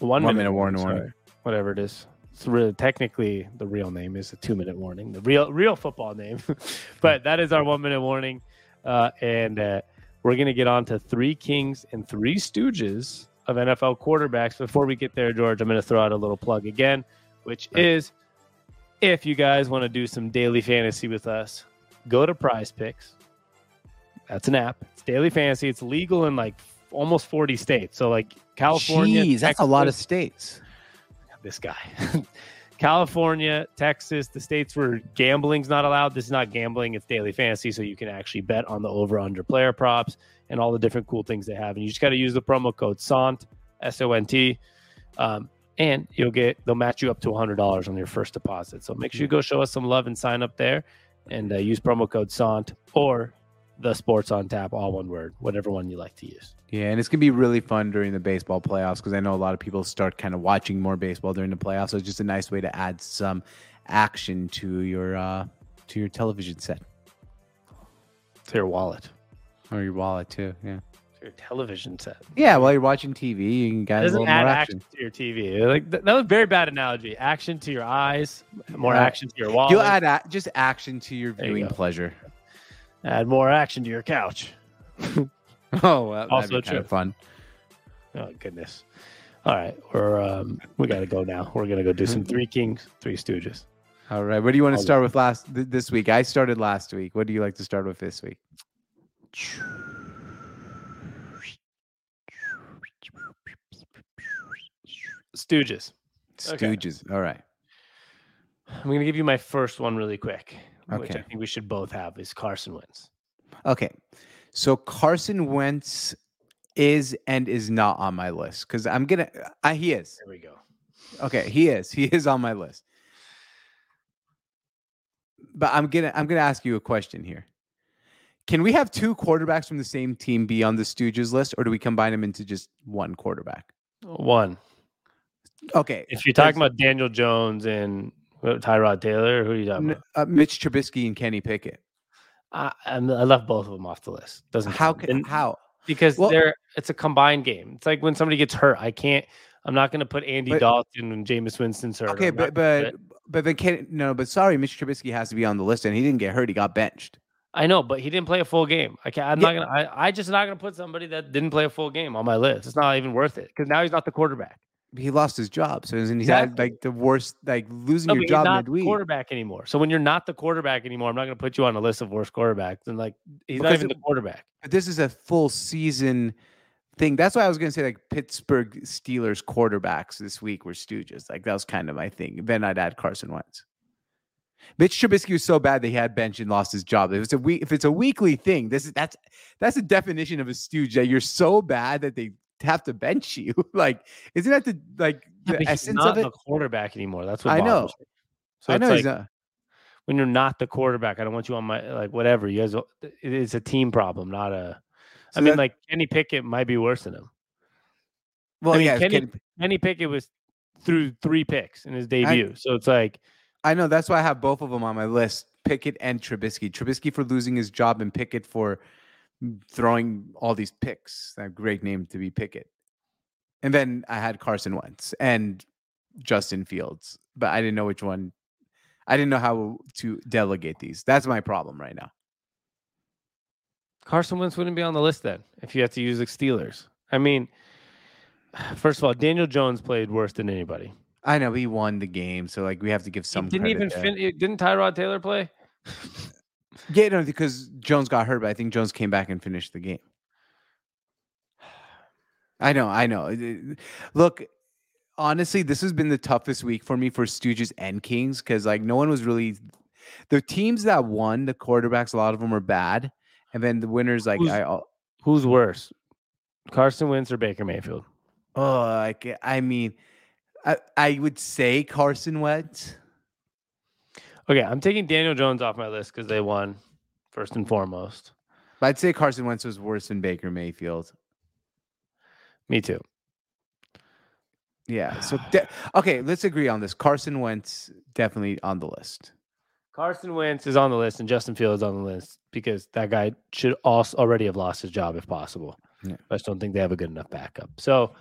S1: one,
S2: One minute warning, warning.
S1: whatever it is. It's really technically the real name is a two minute warning, the real real football name. but that is our one minute warning, uh, and uh, we're gonna get on to three kings and three stooges of NFL quarterbacks. Before we get there, George, I'm gonna throw out a little plug again, which is if you guys want to do some daily fantasy with us, go to Prize Picks. That's an app. It's daily fantasy. It's legal in like almost 40 states. So like California,
S2: Jeez, that's a lot of states.
S1: this guy. California, Texas, the states where gambling's not allowed. This is not gambling, it's daily fantasy. So you can actually bet on the over under player props and all the different cool things they have. And you just got to use the promo code SONT, S O N T. Um, and you'll get, they'll match you up to $100 on your first deposit. So make sure you go show us some love and sign up there and uh, use promo code SONT or the sports on tap, all one word, whatever one you like to use.
S2: Yeah, and it's gonna be really fun during the baseball playoffs because I know a lot of people start kind of watching more baseball during the playoffs. So it's just a nice way to add some action to your uh, to your television set
S1: To your wallet,
S2: or your wallet too. Yeah,
S1: to your television set.
S2: yeah. While you're watching TV, you can get
S1: It
S2: a little
S1: add
S2: more
S1: action.
S2: action.
S1: to your TV. Like th- that was a very bad analogy. Action to your eyes, more
S2: Yeah.
S1: action to your wallet.
S2: You'll add a- just action to your
S1: There
S2: viewing
S1: go.
S2: pleasure.
S1: add more action to your couch.
S2: Oh, well,
S1: Also
S2: kind
S1: true.
S2: of fun.
S1: Oh goodness. All right, we're um, we got to go now. We're gonna go do some Three Kings, Three Stooges.
S2: All right, what do you want to start with last th- this week? I started last week. What do you like to start with this week?
S1: Stooges. Okay.
S2: Stooges. All right.
S1: I'm gonna give you my first one really quick, which I think we should both have is Carson Wentz.
S2: Okay. So Carson Wentz is and is not on my list because I'm gonna. Uh, he is.
S1: There we go.
S2: Okay, he is. He is on my list. But I'm gonna I'm gonna ask you a question here. Can we have two quarterbacks from the same team be on the Stooges list, or do we combine them into just one quarterback?
S1: One.
S2: Okay.
S1: If you're talking about Daniel Jones and Tyrod Taylor, who are you talking about?
S2: uh, Mitch Trubisky and Kenny Pickett.
S1: I, I'm- left both of them off the list. Doesn't
S2: How
S1: count.
S2: can
S1: And-
S2: how?
S1: because
S2: Well-
S1: they're it's a combined game. It's like when somebody gets hurt. I can't. I'm not going to put Andy
S2: But-
S1: Dalton and Jameis Winston's hurt.
S2: Okay, but but but then Ken, no, but sorry, Mitch Trubisky has to be on the list, and he didn't get hurt. He got benched.
S1: I know, but he didn't play a full game. I can't, I'm
S2: Yeah.
S1: not gonna. I, I just not gonna put somebody that didn't play a full game on my list. It's not even worth it because now he's not the quarterback.
S2: He lost his job, so isn't he
S1: Exactly.
S2: had like the worst, like losing
S1: No,
S2: your job
S1: not
S2: midweek?
S1: quarterback anymore. So when you're not the quarterback anymore, I'm not gonna put you on a list of worst quarterbacks. And like he's not even
S2: it-
S1: the quarterback.
S2: But this is a full season thing. That's why I was going to say like Pittsburgh Steelers quarterbacks this week were stooges. Like that was kind of my thing. Then I'd add Carson Wentz. Mitch Trubisky was so bad that he had bench and lost his job. If it's a week, if it's a weekly thing, this is that's that's the definition of a stooge. That you're so bad that they have to bench you. like, isn't that the like
S1: Yeah,
S2: the essence
S1: not
S2: of it?
S1: the quarterback anymore. That's what
S2: I know.
S1: So
S2: I know
S1: like
S2: he's not.
S1: when you're not the quarterback, I don't want you on my like whatever. You guys, it is a team problem, not a. I
S2: So
S1: mean,
S2: that-
S1: like Kenny Pickett might be worse than him.
S2: Well,
S1: I mean,
S2: yeah,
S1: Kenny-
S2: Kenny-
S1: Kenny Pickett was through three picks in his debut, so it's like
S2: I know that's why I have both of them on my list: Pickett and Trubisky. Trubisky for losing his job, and Pickett for throwing all these picks. That great name to be Pickett. And then I had Carson Wentz and Justin Fields, but I didn't know which one. I didn't know how to delegate these. That's my problem right now.
S1: Carson Wentz wouldn't be on the list then if you had to use the Steelers. I mean, first of all, Daniel Jones played worse than anybody.
S2: I know he won the game, so like we have to give some.
S1: he didn't even fin- eh, Didn't Tyrod Taylor play?
S2: Yeah, no, because Jones got hurt, but I think Jones came back and finished the game. I know, I know. Look, honestly, this has been the toughest week for me for Stooges and Kings because like no one was really the teams that won, the quarterbacks, a lot of them were bad. And then the winners, like
S1: Who's-
S2: I
S1: Who's worse, Carson Wentz or Baker Mayfield?
S2: oh like I mean I, I would say Carson Wentz.
S1: Okay, I'm taking Daniel Jones off my list because they won first and foremost.
S2: But I'd say Carson Wentz was worse than Baker Mayfield.
S1: Me too.
S2: Yeah. So de- okay, let's agree on this. Carson Wentz definitely on the list.
S1: Carson Wentz is on the list and Justin Fields on the list because that guy should also already have lost his job if possible.
S2: Yeah.
S1: I just don't think they have a good enough backup. So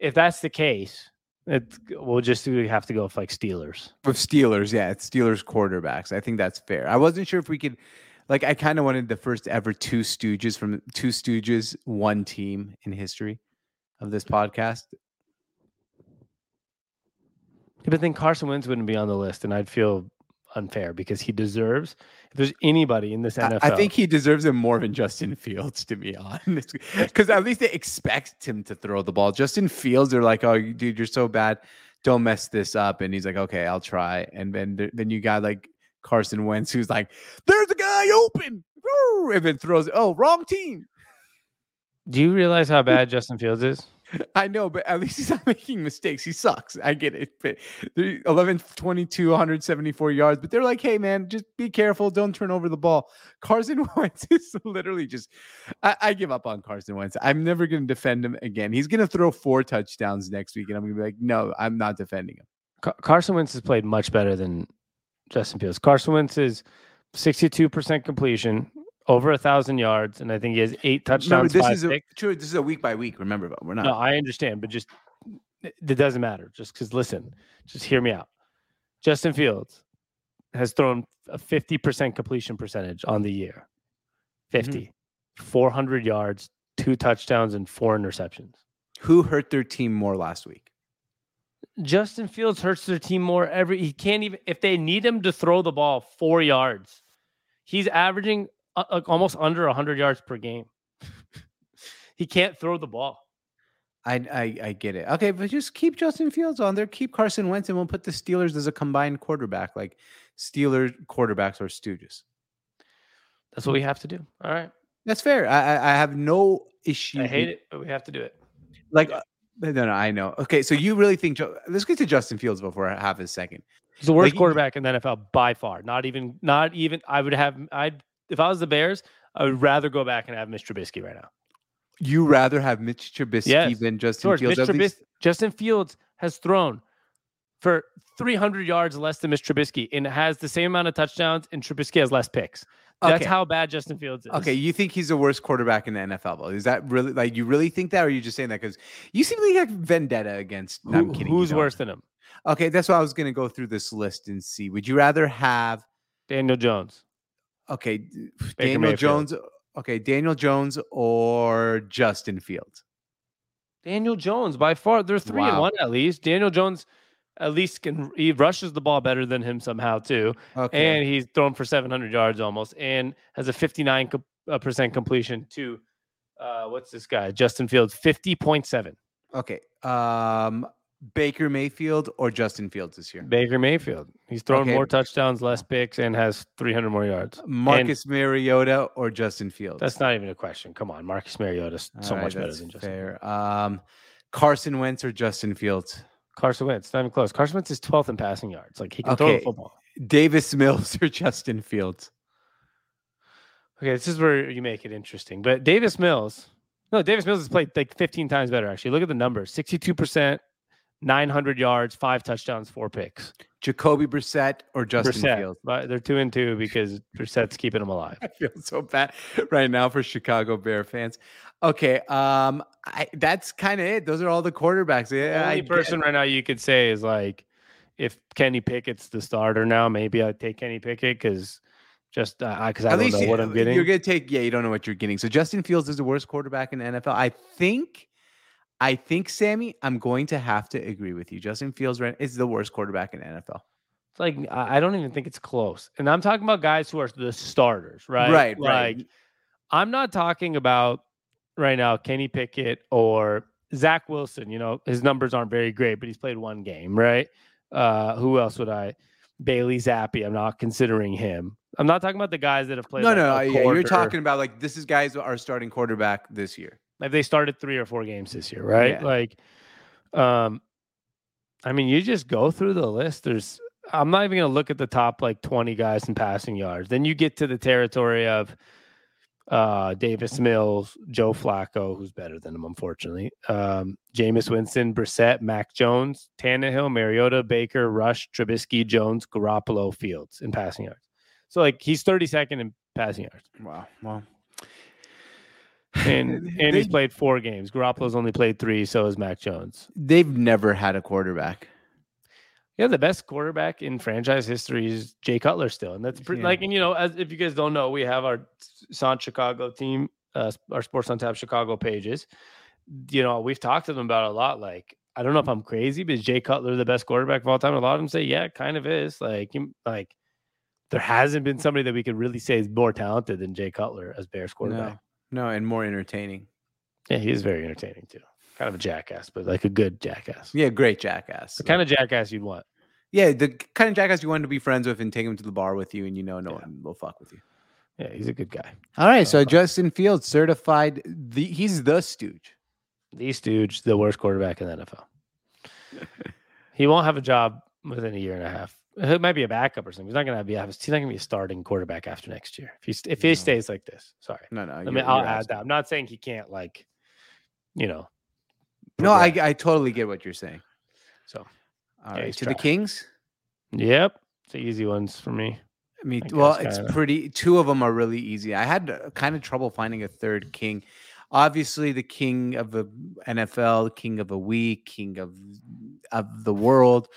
S1: if that's the case, it's, we'll just have to go with like Steelers.
S2: With Steelers, yeah, it's Steelers quarterbacks. I think that's fair. I wasn't sure if we could, like, I kind of wanted the first ever two Stooges from two Stooges, one team in history of this podcast.
S1: But then Carson Wentz wouldn't be on the list, and I'd feel unfair because he deserves. If there's anybody in this
S2: I,
S1: NFL,
S2: I think he deserves it more than Justin Fields, to be honest, because at least they expect him to throw the ball. Justin Fields, they're like, "Oh, dude, you're so bad. Don't mess this up." And he's like, "Okay, I'll try." And then then you got like Carson Wentz, who's like, "There's a guy open," Woo! and then throws. Oh, wrong team.
S1: Do you realize how bad Justin Fields is?
S2: I know, but at least he's not making mistakes. He sucks. I get it. But they're 11, 22, 174 yards. But they're like, hey, man, just be careful. Don't turn over the ball. Carson Wentz is literally just, I, I give up on Carson Wentz. I'm never going to defend him again. He's going to throw four touchdowns next week. And I'm going to be like, no, I'm not defending him.
S1: Car- Carson Wentz has played much better than Justin Fields. Carson Wentz is 62% completion, over a thousand yards, and I think he has eight
S2: Remember,
S1: touchdowns.
S2: this
S1: five
S2: is a,
S1: picks.
S2: true. This is a week by week. Remember, but we're not.
S1: No, I understand, but just it it doesn't matter. Just because, listen, just hear me out. Justin Fields has thrown a 50% completion percentage on the year. Mm-hmm. 50, 400 yards, two touchdowns, and four interceptions.
S2: Who hurt their team more last week?
S1: Justin Fields hurts their team more every. He can't even if they need him to throw the ball four yards. He's averaging uh, like almost under 100 yards per game. he can't throw the ball.
S2: I, I I get it. Okay, but just keep Justin Fields on there. Keep Carson Wentz, and we'll put the Steelers as a combined quarterback, like Steelers quarterbacks or Stooges.
S1: That's what we have to do. All right.
S2: That's fair. I I, I have no issue.
S1: I hate it, but we have to do it.
S2: Like, uh, no, no, I know. Okay, so you really think? Let's get to Justin Fields before have a second.
S1: He's the worst
S2: Like,
S1: quarterback in the NFL by far. Not even, not even. I would have. I'd if I was the Bears, I would rather go back and have Mr. Trubisky right now.
S2: You rather have Mitch Trubisky
S1: Yes.
S2: than Justin
S1: George,
S2: Fields?
S1: Mitch
S2: at least?
S1: Justin Fields has thrown for 300 yards less than Mr. Trubisky and has the same amount of touchdowns, and Trubisky has less picks. That's
S2: Okay.
S1: how bad Justin Fields is.
S2: Okay, you think he's the worst quarterback in the NFL? Though? Is that really like you really think that, or are you just saying that because you seem like you have vendetta against? no, I'm kidding.
S1: who's worse than him?
S2: Okay, that's why I was going to go through this list and see. Would you rather have
S1: Daniel Jones.
S2: Okay d- Daniel
S1: Mayfield.
S2: Jones? Okay, Daniel Jones or Justin Fields?
S1: Daniel Jones by far. They're three and one at least. Daniel Jones at least can he rushes the ball better than him somehow too,
S2: Okay,
S1: and he's thrown for 700 yards almost, and has a 59 com- uh, percent completion to uh, what's this guy Justin Fields 50.7.
S2: okay. Um, Baker Mayfield or Justin Fields this year?
S1: Baker Mayfield. He's thrown
S2: Okay.
S1: more touchdowns, less picks, and has 300 more yards.
S2: Marcus Mariota or Justin Fields?
S1: That's not even a question. Come on, Marcus Mariota's so
S2: right,
S1: much better than Justin.
S2: fair. Um, Carson Wentz or Justin Fields?
S1: Carson Wentz, not even close. Carson Wentz is 12th in passing yards. Like he can throw
S2: Okay.
S1: the football.
S2: Davis Mills or Justin Fields?
S1: Okay, this is where you make it interesting. But Davis Mills, no, Davis Mills has played like 15 times better, actually. Look at the numbers 62%, 900 yards, five touchdowns, four picks.
S2: Jacoby Brissett or Justin
S1: Brissett,
S2: Fields?
S1: they're two and two because Brissett's keeping them alive.
S2: I feel so bad right now for Chicago Bear fans. Okay, um, I, that's kind of it. Those are all the quarterbacks.
S1: The
S2: Yeah, I
S1: only person right now you could say is like, if Kenny Pickett's the starter now, maybe I'd take Kenny Pickett because just because I
S2: At
S1: don't know
S2: you-
S1: what I'm getting.
S2: You're gonna take. Yeah, you don't know what you're getting. So Justin Fields is the worst quarterback in the NFL. I think. I think Sammy, I'm going to have to agree with you. Justin Fields right- is the worst quarterback in the NFL.
S1: It's like I don't even think it's close. And I'm talking about guys who are the starters, right?
S2: Right,
S1: Like
S2: right.
S1: I'm not talking about right now Kenny Pickett or Zach Wilson. You know, his numbers aren't very great, but he's played one game, right? Uh, who else would I? Bailey Zappe. I'm not considering him. I'm not talking about the guys that have played.
S2: No,
S1: like,
S2: no. Yeah, you're talking about like this is guys are starting quarterback this year.
S1: Like they started three or four games this year, right?
S2: Yeah.
S1: Like, um, I mean, you just go through the list. There's, I'm not even gonna look at the top like 20 guys in passing yards. Then you get to the territory of uh Davis Mills, Joe Flacco, who's better than him, unfortunately. Um, Jameis Winston, Brissett, Mac Jones, Tannehill, Mariota, Baker, Rush, Trubisky, Jones, Garoppolo, Fields in passing yards. So like he's 32nd in passing yards.
S2: Wow. Well,
S1: And and he's played four games. Garoppolo's only played three, so has Mac Jones.
S2: they've never had a quarterback.
S1: Yeah, the best quarterback in franchise history is Jay Cutler still, and that's pretty
S2: Yeah.
S1: like. And you know, as if you guys don't know, we have our SONT Chicago team, uh, our Sports on Tap Chicago pages. You know, we've talked to them about it a lot. Like, I don't know if I'm crazy, but is Jay Cutler the best quarterback of all time? A lot of them say, yeah, kind of is. Like, you- like there hasn't been somebody that we could really say is more talented than Jay Cutler as Bears quarterback.
S2: No, no, and more entertaining.
S1: Yeah, he is very entertaining too. Kind of a jackass, but like a good jackass.
S2: Yeah, great jackass.
S1: The kind of jackass you'd want.
S2: yeah, the kind of jackass you want to be friends with and take him to the bar with you, and you know no
S1: Yeah.
S2: one will fuck with you.
S1: Yeah, he's a good guy.
S2: All right, so
S1: Uh,
S2: Justin Fields certified. The he's the stooge.
S1: The Stooge, the worst quarterback in the NFL. he won't have a job within a year and a half. He might be a backup or something. He's not gonna be. He's not gonna be a starting quarterback after next year. If he if he
S2: No.
S1: stays like this, sorry.
S2: No, no.
S1: I mean, I'll add
S2: asking.
S1: that. I'm not saying he can't like, you know.
S2: No, I. I totally get what you're saying.
S1: So,
S2: All
S1: Yeah,
S2: right, to the. Kings.
S1: yep, it's the easy ones for me.
S2: I mean,
S1: I
S2: well, it's
S1: kinda.
S2: pretty. Two of them are really easy. I had uh, kind of trouble finding a third king. Obviously, the king of the NFL, king of a week, king of of the world.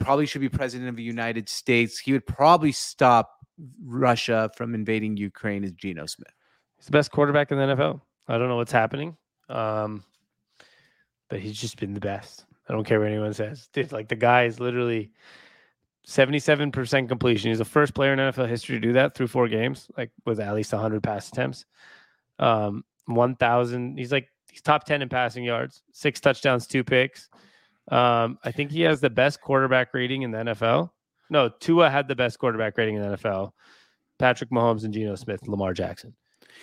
S2: Probably should be president of the United States. He would probably stop Russia from invading Ukraine. Is Geno Smith?
S1: He's the best quarterback in the NFL. I don't know what's happening, um, but he's just been the best. I don't care what anyone says. Dude, like the guy is literally seventy-seven percent completion. He's the first player in NFL history to do that through four games, like with at least hundred pass attempts. Um, one thousand. He's like he's top ten in passing yards, six touchdowns, two picks. Um, I think he has the best quarterback rating in the NFL. No, Tua had the best quarterback rating in the NFL. Patrick Mahomes and Geno Smith, Lamar Jackson.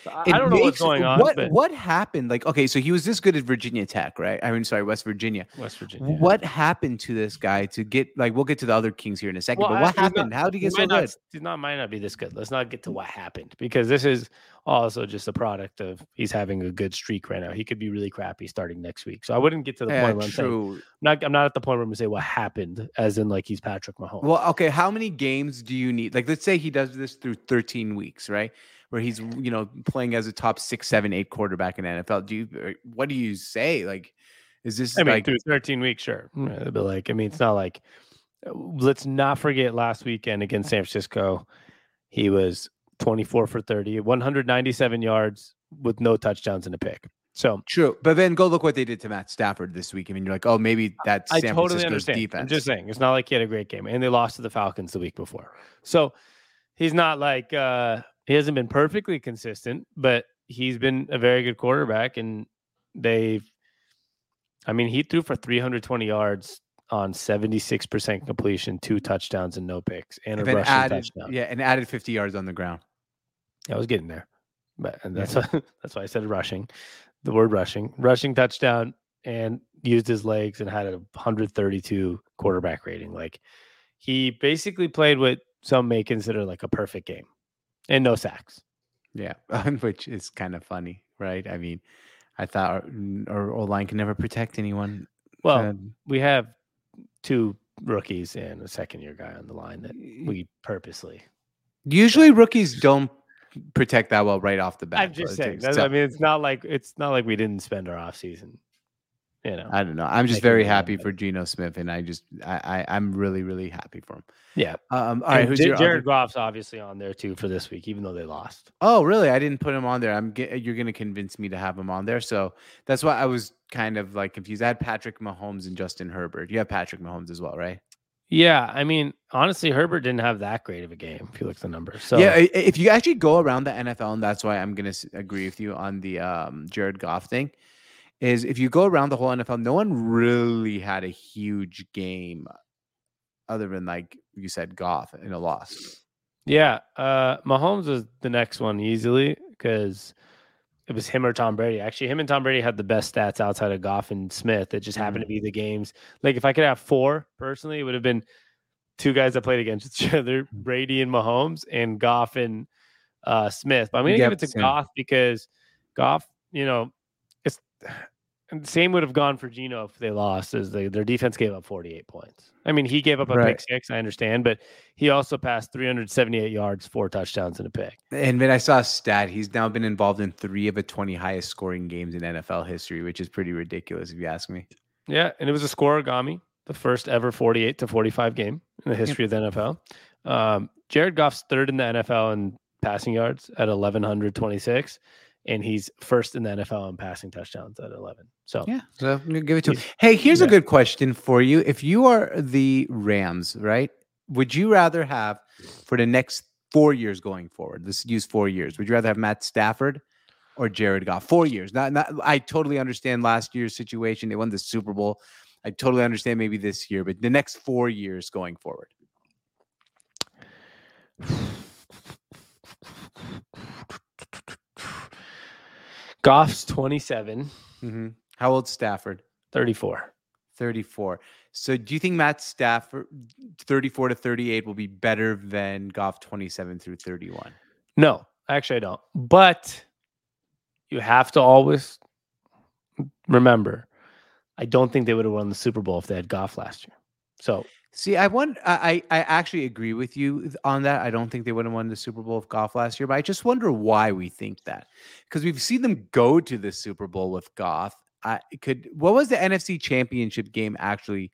S1: So I, I don't know what's going on,
S2: What
S1: but
S2: what happened? Like, okay, so he was this good at Virginia Tech, right? I mean, sorry, West Virginia.
S1: West Virginia.
S2: What happened to this guy to get like? We'll get to the other kings here in a second.
S1: Well,
S2: but
S1: I-
S2: what
S1: not-
S2: happened? How did he
S1: He
S2: get so
S1: might not,
S2: good?
S1: he's not might not be this good. Let's not get to what happened because this is also just a product of he's having a good streak right now. He could be really crappy starting next week. So I wouldn't get to the
S2: Yeah,
S1: point where I'm saying
S2: true.
S1: I'm not I'm not at the point where I'm gonna say what happened as in like he's Patrick Mahomes.
S2: Well, okay. How many games do you need? Like, let's say he does this through 13 weeks, right? Where he's, you know, playing as a top six, seven, eight quarterback in NFL. Do you, what do you say? Like, is this
S1: I mean,
S2: like,
S1: through 13 weeks, sure. But like, I mean, it's not like. uh, Let's not forget last weekend against San Francisco, he was 24 for 30, 197 yards with no touchdowns and a pick. So
S2: true? But then go look what they did to Matt Stafford this week. I mean, you're like, oh, maybe that's
S1: I
S2: San
S1: totally
S2: Francisco's
S1: understand.
S2: defense.
S1: I'm just saying, it's not like he had a great game, and they lost to the Falcons the week before. So he's not like uh he hasn't been perfectly consistent, but he's been a very good quarterback, and they've I mean, he threw for 320 yards on 76% completion, two touchdowns and no picks, and a rushing
S2: added,
S1: touchdown.
S2: yeah, and added 50 yards on the ground.
S1: I was getting there, but and that's why, that's why I said rushing, the word rushing, rushing touchdown, and used his legs and had a 132 quarterback rating. Like he basically played what some may consider like a perfect game, and no sacks.
S2: Yeah, which is kind of funny, right? I mean, I thought our, our O line can never protect anyone.
S1: Well,
S2: Um,
S1: we have two rookies and a second year guy on the line that we purposely.
S2: usually rookies don't protect that well right off the bat.
S1: I'm just
S2: but
S1: saying. I mean, it's not like it's not like we didn't spend our off season. You know.
S2: I don't know. I'm just very happy for Geno Smith, and I just I, I I'm really really happy for him.
S1: yeah.
S2: Um, all right,
S1: And
S2: who's
S1: Ja-
S2: your
S1: Jared
S2: other-
S1: Goff's obviously on there too for this week, even though they lost.
S2: Oh, really? I didn't put him on there. I'm get, you're going to convince me to have him on there. So that's why I was kind of like confused. I had Patrick Mahomes and Justin Herbert. You have Patrick Mahomes as well, right?
S1: Yeah, I mean, honestly, Herbert didn't have that great of a game if you look at the numbers. So
S2: yeah. If you actually go around the NFL, and that's why I'm going to agree with you on the um, Jared Goff thing, is if you go around the whole NFL, no one really had a huge game, other than like you said, Goff in a loss.
S1: yeah, uh, Mahomes was the next one easily because it was him or Tom Brady. Actually, him and Tom Brady had the best stats outside of Goff and Smith. It just happened to be the games. Like if I could have four personally, it would have been two guys that played against each other, Brady and Mahomes, and Goff and uh, Smith. But I'm gonna
S2: Yep,
S1: give it to
S2: same.
S1: Goff because Goff, you know, it's and same would have gone for Geno if they lost, as they, their defense gave up 48 points. I mean, he gave up a
S2: Right.
S1: pick six, I understand, but he also passed 378 yards, four touchdowns, and a pick.
S2: And then I saw a stat. He's now been involved in three of the 20 highest scoring games in NFL history, which is pretty ridiculous if you ask me.
S1: Yeah, and it was a scorigami, the first ever 48 to 45 game in the history of the NFL. Um, Jared Goff's third in the NFL in passing yards at 1126, and he's first in the NFL in passing touchdowns at 11. So
S2: Yeah, so I'm gonna give it to him. Hey, here's a good question for you. If you are the Rams, right? Would you rather have for the next four years going forward? Let's use four years. Would you rather have Matt Stafford or Jared Goff? Four years. Not, not. I totally understand last year's situation. They won the Super Bowl. I totally understand maybe this year, but the next four years going forward.
S1: Goff's 27,
S2: Mhm. How old Stafford?
S1: 34.
S2: 34. So do you think Matt Stafford 34 to 38 will be better than Goff 27 through 31?
S1: No, actually, I don't. But you have to always remember, I don't think they would have won the Super Bowl if they had Goff last year. So
S2: See, I want I I actually agree with you on that. I don't think they would have won the Super Bowl of Goff last year, but I just wonder why we think that. Because we've seen them go to the Super Bowl with Goff. I could what was the NFC championship game actually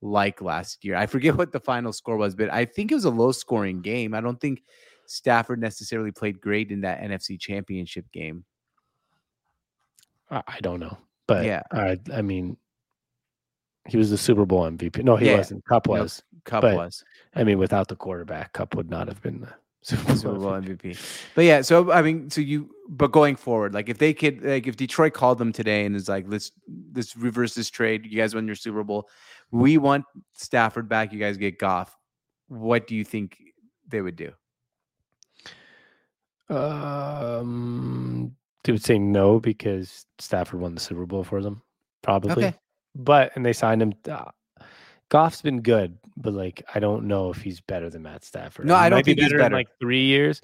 S2: like last year? I forget what the final score was, but I think it was a low scoring game. I don't think Stafford necessarily played great in that NFC championship game.
S1: I, I don't know. But
S2: Yeah.
S1: I, I mean, he was the Super Bowl MVP. No, he
S2: Yeah.
S1: wasn't. Kupp
S2: No,
S1: was.
S2: Kupp
S1: But
S2: was.
S1: I mean, without the quarterback, Kupp would not have been the Super
S2: Super
S1: Bowl.
S2: Bowl MVP. But yeah, so I mean, so you but going forward, like if they could like if Detroit called them today and is like, let's let's reverse this trade, you guys won your Super Bowl. We want Stafford back, you guys get Goff. What do you think they would do?
S1: Um, they would say no because Stafford won the Super Bowl for them, probably.
S2: Okay.
S1: But and they signed him. Uh, Goff's been good, but like I don't know if he's better than Matt Stafford.
S2: No,
S1: He
S2: I don't
S1: might be
S2: think he's
S1: in,
S2: better.
S1: like three years.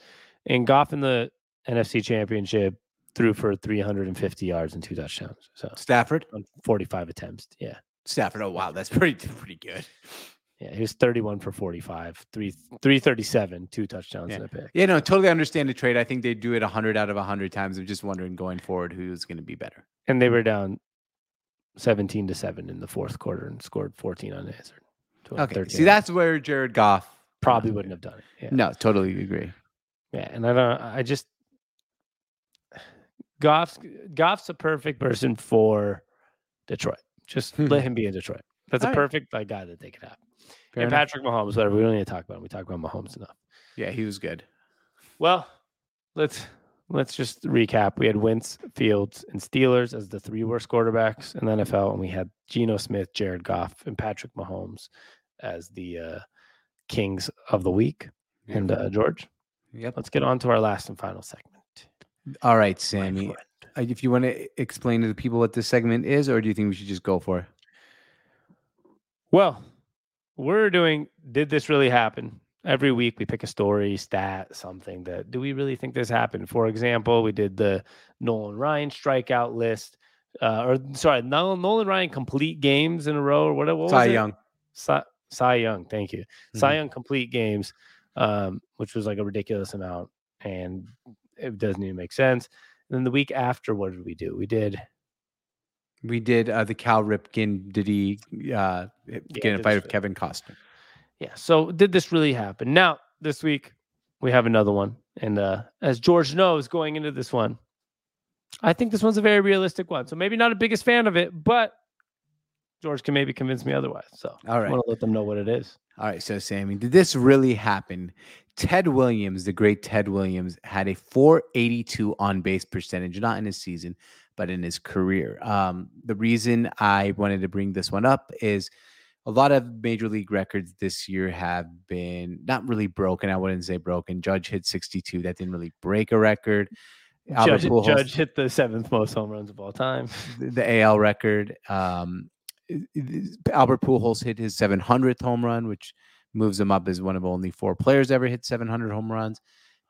S1: And Goff in the NFC Championship threw for 350 yards and two touchdowns. So
S2: Stafford?
S1: on 45 attempts. Yeah.
S2: Stafford. Oh wow, that's pretty pretty good.
S1: Yeah. He was 31 for 45, three 337, two touchdowns and a pick.
S2: Yeah, no, totally understand the trade. I think they do it hundred out of hundred times. I'm just wondering going forward who's going to be better.
S1: And they were down 17 to 7 in the fourth quarter and scored 14 unanswered.
S2: Okay,
S1: 13
S2: see that's where Jared Goff
S1: probably wouldn't have done it. Yeah.
S2: No, totally agree.
S1: Yeah, and I don't. I just Goff's Goff's a perfect person for Detroit. Just
S2: Hmm.
S1: let him be in Detroit. That's a
S2: All right.
S1: perfect like guy that they could have.
S2: Fair
S1: and
S2: enough.
S1: Patrick Mahomes, whatever. We don't need to talk about him. We talk about Mahomes enough.
S2: Yeah, he was good.
S1: Well, let's let's just recap. We had Wentz, Fields, and Steelers as the three worst quarterbacks in the NFL, and we had Geno Smith, Jared Goff, and Patrick Mahomes as the uh, kings of the week. And uh, George,
S2: Yep.
S1: let's get on to our last and final segment.
S2: All right, Sammy. If you want to explain to the people what this segment is, or do you think we should just go for it?
S1: Well, we're doing did this really happen? Every week we pick a story, stat, something that do we really think this happened? For example, we did the Nolan Ryan strikeout list. Uh, or sorry, Nolan, Nolan Ryan complete games in a row or whatever. What
S2: Cy
S1: was it?
S2: Young.
S1: Cy, Cy Young, thank you. Cy
S2: Mhm.
S1: Young complete games, um, which was like a ridiculous amount, and it doesn't even make sense. And then the week after, what did we do? We did
S2: We did uh, the Cal Ripken. Did he uh, get in a fight with. Kevin Costner?
S1: Yeah. So did this really happen? Now, this week we have another one. And uh, as George knows going into this one, I think this one's a very realistic one. So maybe not a biggest fan of it, but George can maybe convince me otherwise. So
S2: all right, I
S1: want to let them know what it is.
S2: All right, so Sammy, did this really happen? Ted Williams, the great Ted Williams, had a 482 on base percentage, not in his season, but in his career. Um, the reason I wanted to bring this one up is a lot of major league records this year have been not really broken. I wouldn't say broken. Judge hit 62. That didn't really break a record. Albert
S1: Judge,
S2: Pujols-
S1: Judge hit the seventh most home runs of all time.
S2: the- AL record. Um, Albert Pujols hit his 700th home run, which moves him up as one of only four players ever hit 700 home runs.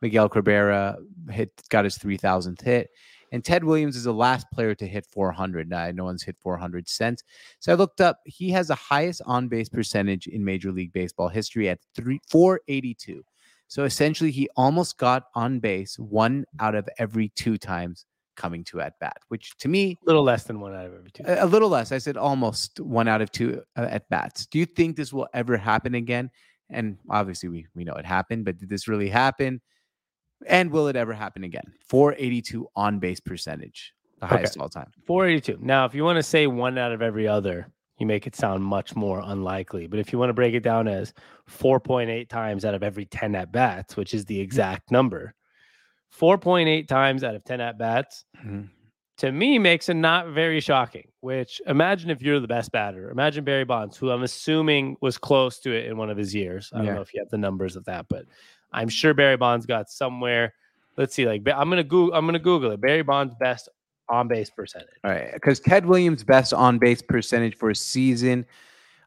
S2: Miguel Cabrera hit got his 3,000th hit, and Ted Williams is the last player to hit 400. Now, no one's hit 400 since. So I looked up. He has the highest on base percentage in Major League Baseball history at three 482. So essentially, he almost got on base one out of every two times coming to at bat, which to me
S1: A little less than one out of every two.
S2: a a little less. I said almost one out of two uh, at bats. Do you think this will ever happen again? And obviously, we we know it happened, but did this really happen? And will it ever happen again? 482 on base percentage, the
S1: Okay.
S2: highest all time.
S1: 482. Now, if you want to say one out of every other, you make it sound much more unlikely. But if you want to break it down as 4.8 times out of every 10 at bats, which is the exact number, 4.8 times out of 10 at bats
S2: Mhm.
S1: to me makes it not very shocking. Which imagine if you're the best batter. Imagine Barry Bonds, who I'm assuming was close to it in one of his years. I don't
S2: Yeah.
S1: know if you have the numbers of that, but I'm sure Barry Bonds got somewhere. Let's see, like I'm gonna Google. I'm gonna Google it. Barry Bonds best on base percentage.
S2: All right, because Ted Williams' best on base percentage for a season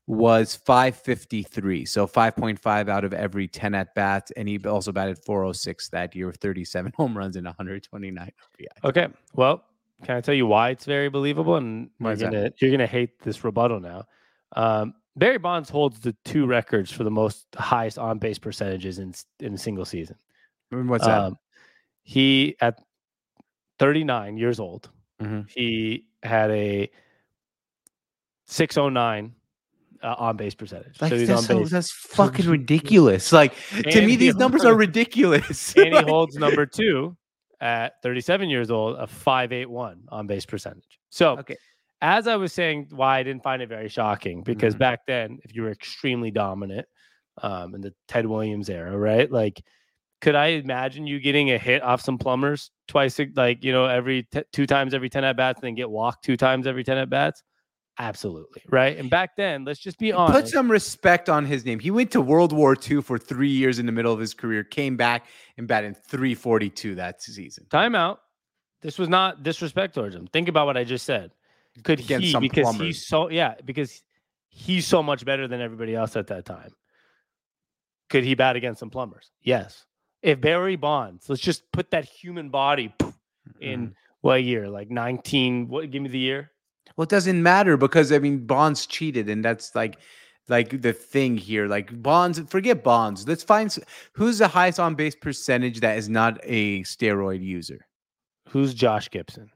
S2: was 553, so 5.5 out of every 10 at bats, and he also batted 406 that year with 37 home runs and 129 RBI.
S1: Okay. Well, can I tell you why it's very believable? And
S2: Why
S1: you're gonna you're gonna hate this rebuttal now. Um, Barry Bonds holds the two records for the most highest on base percentages in in a single season.
S2: What's that?
S1: Um, he at 39 years old,
S2: Mhm.
S1: he had a 609 uh, on base percentage.
S2: Like,
S1: so he's
S2: that's,
S1: on base.
S2: that's fucking ridiculous. Like to me,
S1: he
S2: these numbers are ridiculous.
S1: and he holds number two at 37 years old, a 581 on base percentage. So,
S2: Okay.
S1: As I was saying, why I didn't find it very shocking, because
S2: Mhm.
S1: back then, if you were extremely dominant um, in the Ted Williams era, right? Like, could I imagine you getting a hit off some plumbers twice, like, you know, every t- two times every 10 at bats, and then get walked two times every 10 at bats? Absolutely. Right. And back then, let's just be honest.
S2: Put some respect on his name. He went to World War II for three years in the middle of his career, came back and batted 342 that season.
S1: Timeout. This was not disrespect towards him. Think about what I just said. Could
S2: Against
S1: he
S2: some
S1: because
S2: plumbers.
S1: he's so yeah because he's so much better than everybody else at that time. Could he bat against some plumbers? Yes. If Barry Bonds, let's just put that human body poof, in
S2: Mhm.
S1: what year? Like nineteen. What? Give me the year.
S2: Well, it doesn't matter because I mean Bonds cheated, and that's like like the thing here. Like Bonds, forget Bonds. Let's find who's the highest on base percentage that is not a steroid user.
S1: Who's Josh Gibson?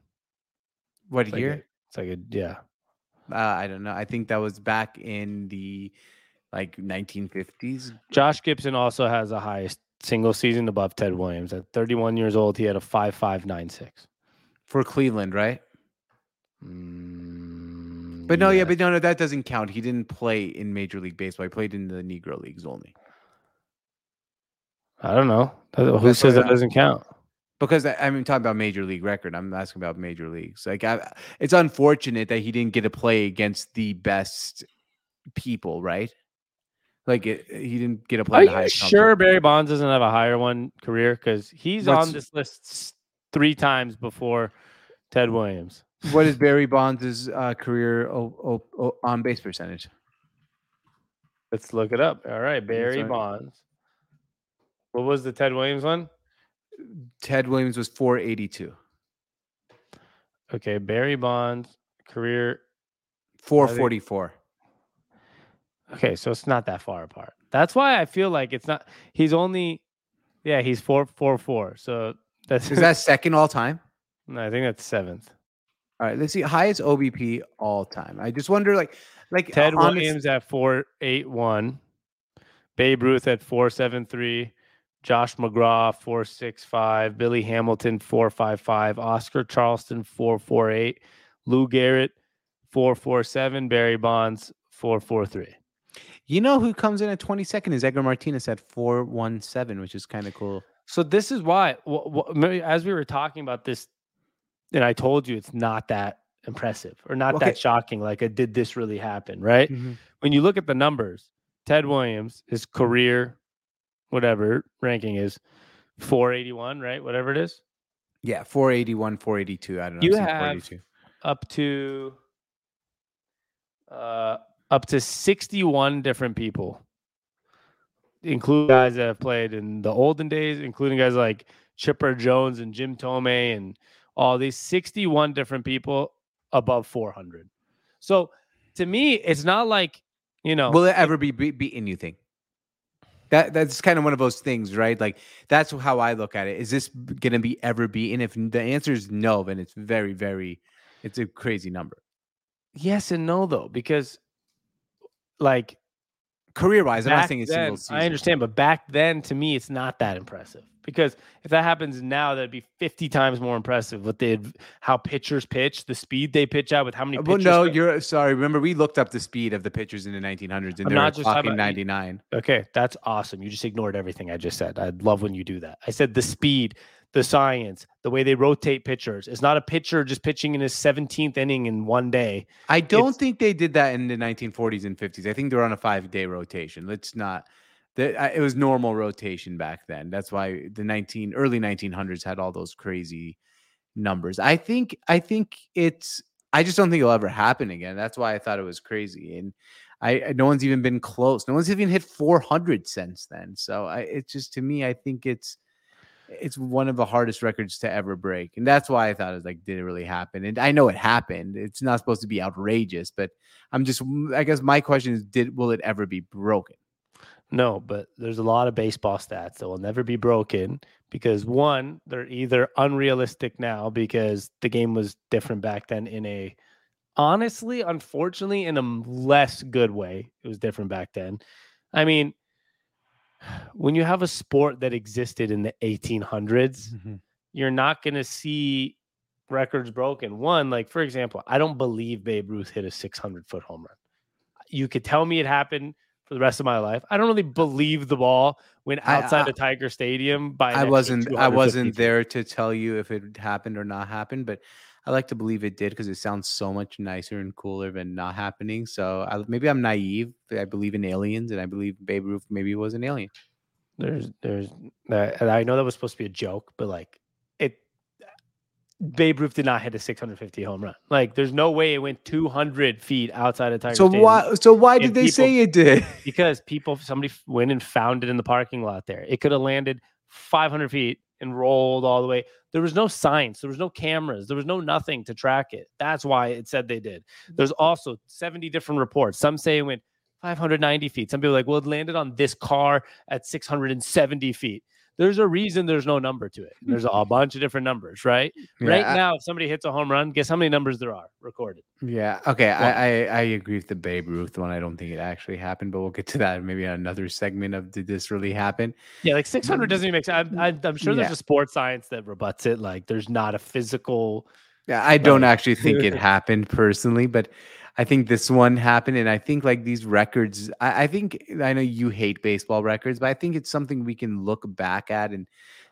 S2: What
S1: like
S2: year?
S1: It's like a yeah.
S2: Uh, I don't know. I think that was back in the like 1950s.
S1: Josh Gibson also has the highest single season above Ted Williams. At 31 years old, he had a 5.596.
S2: for Cleveland, right?
S1: Mm,
S2: But no, yeah,
S1: yes.
S2: but no, no, that doesn't count. He didn't play in Major League Baseball. He played in the Negro Leagues only.
S1: I don't know. Who
S2: That's
S1: says that doesn't count?
S2: Because I, I'm talking about major league record. I'm asking about major leagues. Like, I, it's unfortunate that he didn't get to play against the best people, right? Like, it, he didn't get to play.
S1: Are
S2: the
S1: you
S2: highest
S1: sure. Barry Bonds doesn't have a higher one career? Because he's
S2: What's-
S1: on this list three times before Ted Williams.
S2: What is Barry Bonds' uh, career o- o- o- on base percentage?
S1: Let's look it up. All right, Barry. Bonds. What was the Ted Williams one?
S2: Ted Williams was 482.
S1: Okay, Barry Bonds career.
S2: 444.
S1: Okay, so it's not that far apart. That's why I feel like it's not. He's only, yeah, he's four four four. So that's
S2: Is that second all time?
S1: no, I think that's seventh.
S2: All right, let's see. Highest OBP all time. I just wonder, like, like
S1: Ted Williams at four eight one, Babe Ruth at four seven three, Josh McGraw four six five, Billy Hamilton four five five, Oscar Charleston four four eight, Lou Gehrig four four seven, Barry Bonds four four three.
S2: You know who comes in at 22nd is Edgar Martinez at 417, which is kind of cool.
S1: So this is why, wh- wh- as we were talking about this, and I told you it's not that impressive or not
S2: Okay.
S1: that shocking. Like, did this really happen, right? Mm-hmm. when you look at the numbers, Ted Williams, his career, whatever ranking is, 481, right? Whatever it is,
S2: Yeah, 481, 482. I don't know.
S1: You have-
S2: 482.
S1: up to uh up to 61 different people, including guys that have played in the olden days, including guys like Chipper Jones and Jim Thome and all these 61 different people above 400. So to me, it's not like, you know,
S2: Will it ever be be- beaten, you think? That that's kind of one of those things, right? Like that's how I look at it. Is this going to be ever be? And If the answer is no, then it's very, very, it's a crazy number.
S1: yes and no though, because like
S2: Career wise, I'm not saying a single season.
S1: I understand, but back then, to me, it's not that impressive because if that happens now, that'd be fifty times more impressive. What they how pitchers pitch, the speed they pitch out with how many.
S2: Uh,
S1: well,
S2: no,
S1: go-
S2: you're uh, sorry. Remember, we looked up the speed of the pitchers in the 1900s, and
S1: I'm not just talking
S2: talking
S1: about-
S2: 99.
S1: okay. That's awesome. You just ignored everything I just said. I love when you do that. I said the speed, the science, the way they rotate pitchers. It's not a pitcher just pitching in his seventeenth inning in one day.
S2: I don't
S1: It's-
S2: think they did that in the 1940s and 50s. I think they're on a five day rotation. Let's not. The, I- it was normal rotation back then. That's why the 19 early 1900s had all those crazy numbers. I think. I think it's. I just don't think it'll ever happen again. That's why I thought it was crazy. And I- no one's even been close. No one's even hit 400 since then. So I it's just to me, I think it's it's one of the hardest records to ever break. And that's why I thought it was like, did it really happen? And I know it happened. It's not supposed to be outrageous, but I'm just I guess my question is, did will it ever be broken?
S1: No, but there's a lot of baseball stats that will never be broken because one, they're either unrealistic now because the game was different back then in a honestly, unfortunately, in a less good way. It was different back then. I mean, when you have a sport that existed in the 1800s, mm-hmm. you're not going to see records broken. One, like for example, I don't believe Babe Ruth hit a 600 foot home run. You could tell me it happened for the rest of my life. I don't really believe the ball went outside
S2: I-
S1: of Tiger Stadium by.
S2: I wasn't I wasn't there to tell you if it happened or not happened, but I like to believe it did because it sounds so much nicer and cooler than not happening. So I, maybe I'm naive, but I believe in aliens, and I believe Babe Ruth maybe was an alien.
S1: There's, there's, that, and I know that was supposed to be a joke, but like Babe Ruth did not hit a 650 home run. Like, there's no way it went 200 feet outside of Tiger
S2: So
S1: Stadium.
S2: why so why did they
S1: people-
S2: say it did?
S1: because people somebody went and found it in the parking lot there. It could have landed 500 feet and rolled all the way. There was no science. There was no cameras. There was no nothing to track it. That's why it said they did. There's also 70 different reports. Some say it went 590 feet. Some people are like, well, it landed on this car at 670 feet. There's a reason there's no number to it. There's a bunch of different numbers, right? right
S2: I-
S1: now, if somebody hits a home run, guess how many numbers there are recorded?
S2: Yeah. Okay.
S1: Well-
S2: I, I I agree with the Babe Ruth one. I don't think it actually happened, but we'll get to that maybe on another segment of did this really happen?
S1: Yeah, like 600 um, doesn't even make sense. I'm, I'm, I'm sure there's a sports science that rebuts it. Like there's not a physical.
S2: Yeah, I don't actually think it happened personally, but I think this one happened, and I think like these records. I, I think I know you hate baseball records, but I think it's something we can look back at and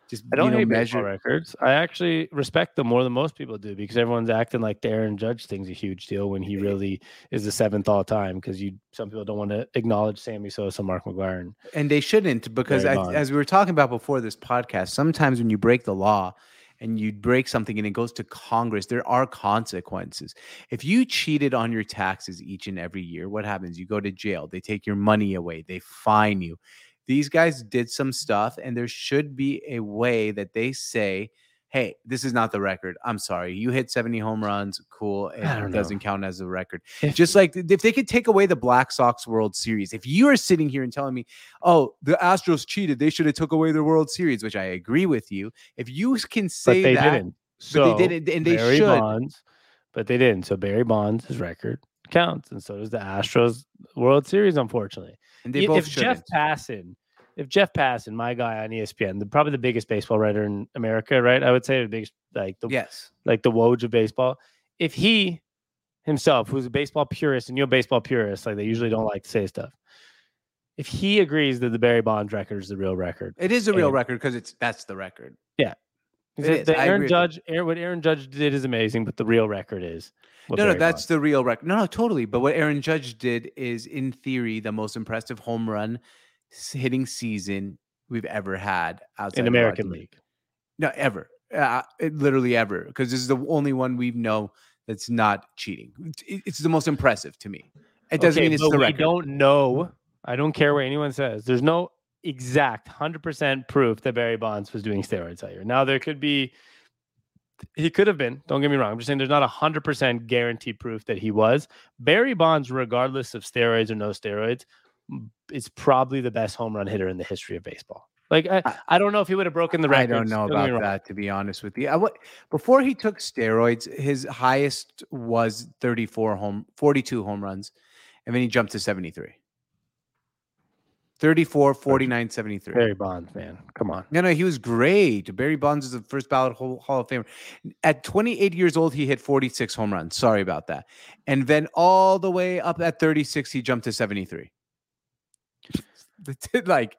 S2: just
S1: I don't
S2: you know,
S1: hate
S2: measure.
S1: baseball records. I actually respect them more than most people do because everyone's acting like the Aaron Judge thing's a huge deal when he really is the seventh all time. Because you, some people don't want to acknowledge Sammy Sosa, Mark McGwire.
S2: and they shouldn't because I, as we were talking about before this podcast sometimes when you break the law and you break something and it goes to congress there are consequences. If you cheated on your taxes each and every year what happens? You go to jail they take your money away they fine you. These guys did some stuff and there should be a way that they say hey this is not the record i'm sorry you hit 70 home runs cool it
S1: I don't know.
S2: doesn't count as a record
S1: If-
S2: just like if they could take away the Black Sox World Series, if you are sitting here and telling me, "Oh, the Astros cheated, they should have took away the World Series," which I agree with you. If you can
S1: But
S2: say
S1: they
S2: that,
S1: didn't. So
S2: but they didn't, and they
S1: Barry
S2: should.
S1: Bonds, but they didn't. So Barry Bonds' record counts, and so does the Astros World Series. Unfortunately,
S2: And they
S1: I-
S2: both
S1: if Jeff. Passan, if Jeff Passan, my guy on ESPN, the, probably the biggest baseball writer in America, right? I would say the biggest, like the
S2: yes,
S1: like the Woj of baseball. If he himself, who's a baseball purist, and you're a baseball purist, like they usually don't like to say stuff. If he agrees that the Barry Bonds record is the real record,
S2: it is a real record because it's that's the record. It
S1: the, Aaron Judge, Aaron, what Aaron Judge did is amazing, but the real record is
S2: no, no, that's
S1: Bonds-
S2: the real record. No, no, totally. But what Aaron Judge did is, in theory, the most impressive home run hitting season we've ever had outside
S1: in American
S2: Roger-
S1: League.
S2: No, ever. Uh, it- literally ever. Because this is the only one we know that's not cheating. It- It's the most impressive to me. It doesn't
S1: Okay,
S2: mean it's the
S1: we
S2: record.
S1: don't know. I don't care what anyone says. There's no exact 100% proof that Barry Bonds was doing steroids that year. Now there could be he could have been. Don't get me wrong. I'm just saying there's not 100% guaranteed proof that he was. Barry Bonds regardless of steroids or no steroids is probably the best home run hitter in the history of baseball. Like I,
S2: I-
S1: don't know if he would have broken the record.
S2: I don't know about that, to be honest with you. I, what, before he took steroids, his highest was 34 home, 42 home runs, and then he jumped to 73. 34, 49, 73.
S1: Barry Bonds, man. Come on.
S2: No, no, he was great. Barry Bonds is the first ballot Hall, Hall of Famer. At 28 years old, he hit 46 home runs. Sorry about that. And then all the way up at 36, he jumped to 73. like,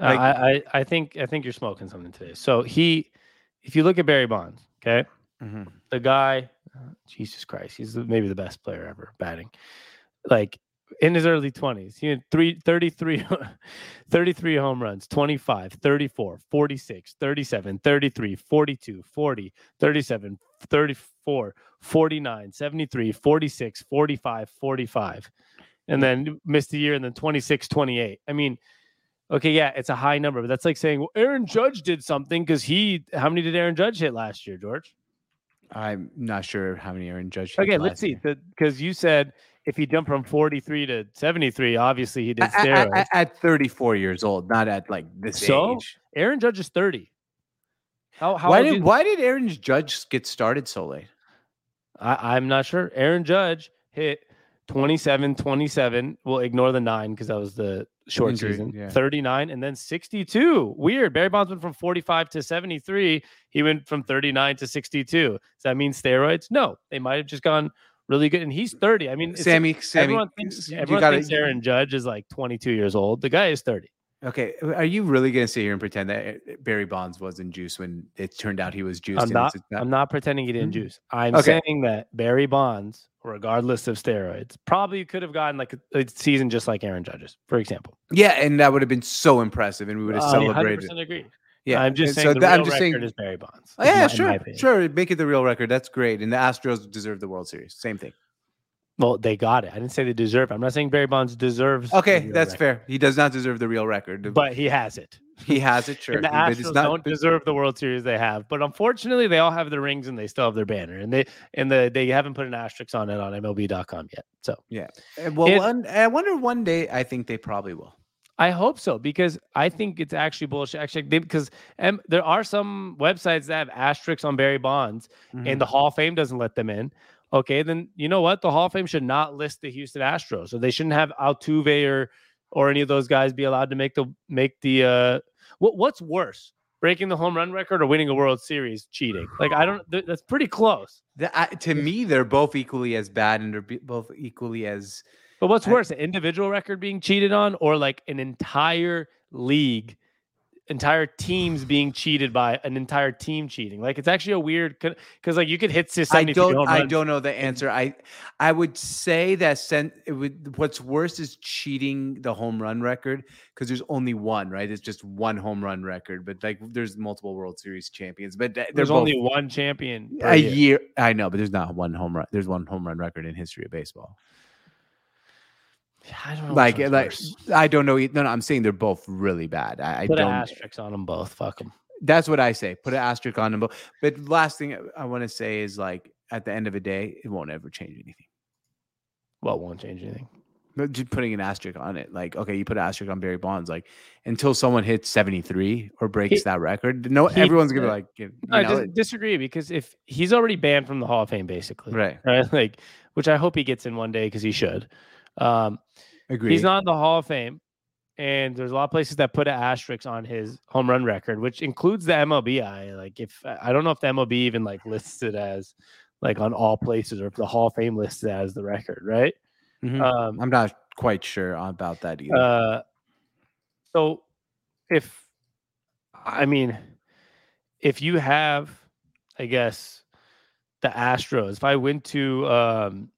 S1: Uh,
S2: Like-
S1: I, I, I think I think you're smoking something today. So he, if you look at Barry Bonds, okay,
S2: mhm.
S1: the guy, Jesus Christ, he's maybe the best player ever batting. Like in his early 20s, he had three, 33, 33 home runs, 25, 34, 46, 37, 33, 42, 40, 37, 34, 49, 73, 46, 45, 45. And then missed a year and then 26, 28. I mean, okay, yeah, it's a high number, but that's like saying, well, Aaron Judge did something because he, how many did Aaron Judge hit last year, George?
S2: I'm not sure how many Aaron Judge. hit
S1: Okay, let's see. Because you said if he jumped from 43 to 73, obviously he did
S2: At- at, at, at 34 years old, not at like this
S1: So,
S2: age.
S1: Aaron Judge is 30. How, how
S2: Why did
S1: is-
S2: why did Aaron Judge get started so late?
S1: I, I'm not sure. Aaron Judge hit 27, 27. We'll ignore the nine because that was the short
S2: Injury,
S1: season.
S2: yeah.
S1: 39 and then 62. Weird. Barry Bonds went from 45 to 73. He went from 39 to 62. Does that mean steroids? No, they might have just gone really good. And he's 30. I mean,
S2: Sammy, Sammy,
S1: everyone thinks everyone
S2: gotta-
S1: thinks Aaron Judge is like 22 years old. The guy is 30.
S2: Okay, are you really gonna sit here and pretend that uh, Barry Bonds wasn't juice when it turned out he was juice?
S1: I'm not. I'm not pretending he didn't
S2: Mm.
S1: juice. I'm
S2: Okay.
S1: saying that Barry Bonds, regardless of steroids, probably could have gotten like a, a season just like Aaron Judge's, for example.
S2: Yeah, and that would have been so impressive, and we would have
S1: I
S2: celebrated.
S1: 100% agree.
S2: Yeah,
S1: I'm just
S2: and
S1: saying
S2: so
S1: the
S2: I'm just
S1: record
S2: saying.
S1: is Barry Bonds.
S2: Oh,
S1: in my-
S2: yeah, sure, sure. Make it the real record. That's great, and the Astros deserve the World Series. Same thing.
S1: Well, they got it. I didn't say they deserve it. I'm not saying Barry Bonds deserves.
S2: Okay, that's
S1: record,
S2: fair. He does not deserve the real record,
S1: But he has it.
S2: he has it. Sure,
S1: and the Astros
S2: not-
S1: don't deserve the World Series they have. But unfortunately, they all have their rings and they still have their banner. And they and the they haven't put an asterisk on it on MLB.com yet. So
S2: yeah, Well,
S1: It-
S2: one, I wonder one day. I think they probably will.
S1: I hope so because I think it's actually bullshit. Actually, they, because um, there are some websites that have asterisks on Barry Bonds,
S2: Mhm.
S1: and the Hall of Fame doesn't let them in. Okay, then you know what? The Hall of Fame should not list the Houston Astros, so they shouldn't have Altuve or or any of those guys be allowed to make the make the. uh what What's worse, breaking the home run record or winning a World Series cheating? Like I don't. th- That's pretty close.
S2: The- I- to me, they're both equally as bad, and they're both equally as
S1: But what's
S2: I-
S1: worse, an individual record being cheated on, or like an entire league entire teams being cheated by an entire team cheating. Like it's actually a weird because like you could hit to
S2: I don't I don't know the answer. I I would say that sent it would what's worse is cheating the home run record because there's only one, right? It's just one home run record, but like there's multiple World Series champions, but
S1: there's both, only one champion
S2: a year. year. I know, but there's not one home run. There's one home run record in history of baseball.
S1: I don't know.
S2: Like, like worse. I don't know. No, no, I'm saying they're both really bad. I,
S1: Put
S2: I don't.
S1: asterisks on them both. Fuck them.
S2: That's what I say. Put an asterisk on them both. But last thing I want to say is like, at the end of the day, it won't ever change anything.
S1: Well, won't change anything.
S2: But just putting an asterisk on it, like okay, you put an asterisk on Barry Bonds, like until someone hits seventy three or breaks he, that record, no, he, everyone's gonna be like, you know,
S1: I dis- disagree because if he's already banned from the Hall of Fame, basically,
S2: right,
S1: right, like, which I hope he gets in one day because he should. Um,
S2: Agreed.
S1: He's not in the Hall of Fame, and there's a lot of places that put an asterisk on his home run record, which includes the MLB. I like if I don't know if the MLB even like lists it as like on all places or if the Hall of Fame lists it as the record, right?
S2: Mm-hmm. Um, I'm not quite sure about that either.
S1: Uh, so if I mean, if you have, I guess, the Astros, if I went to um,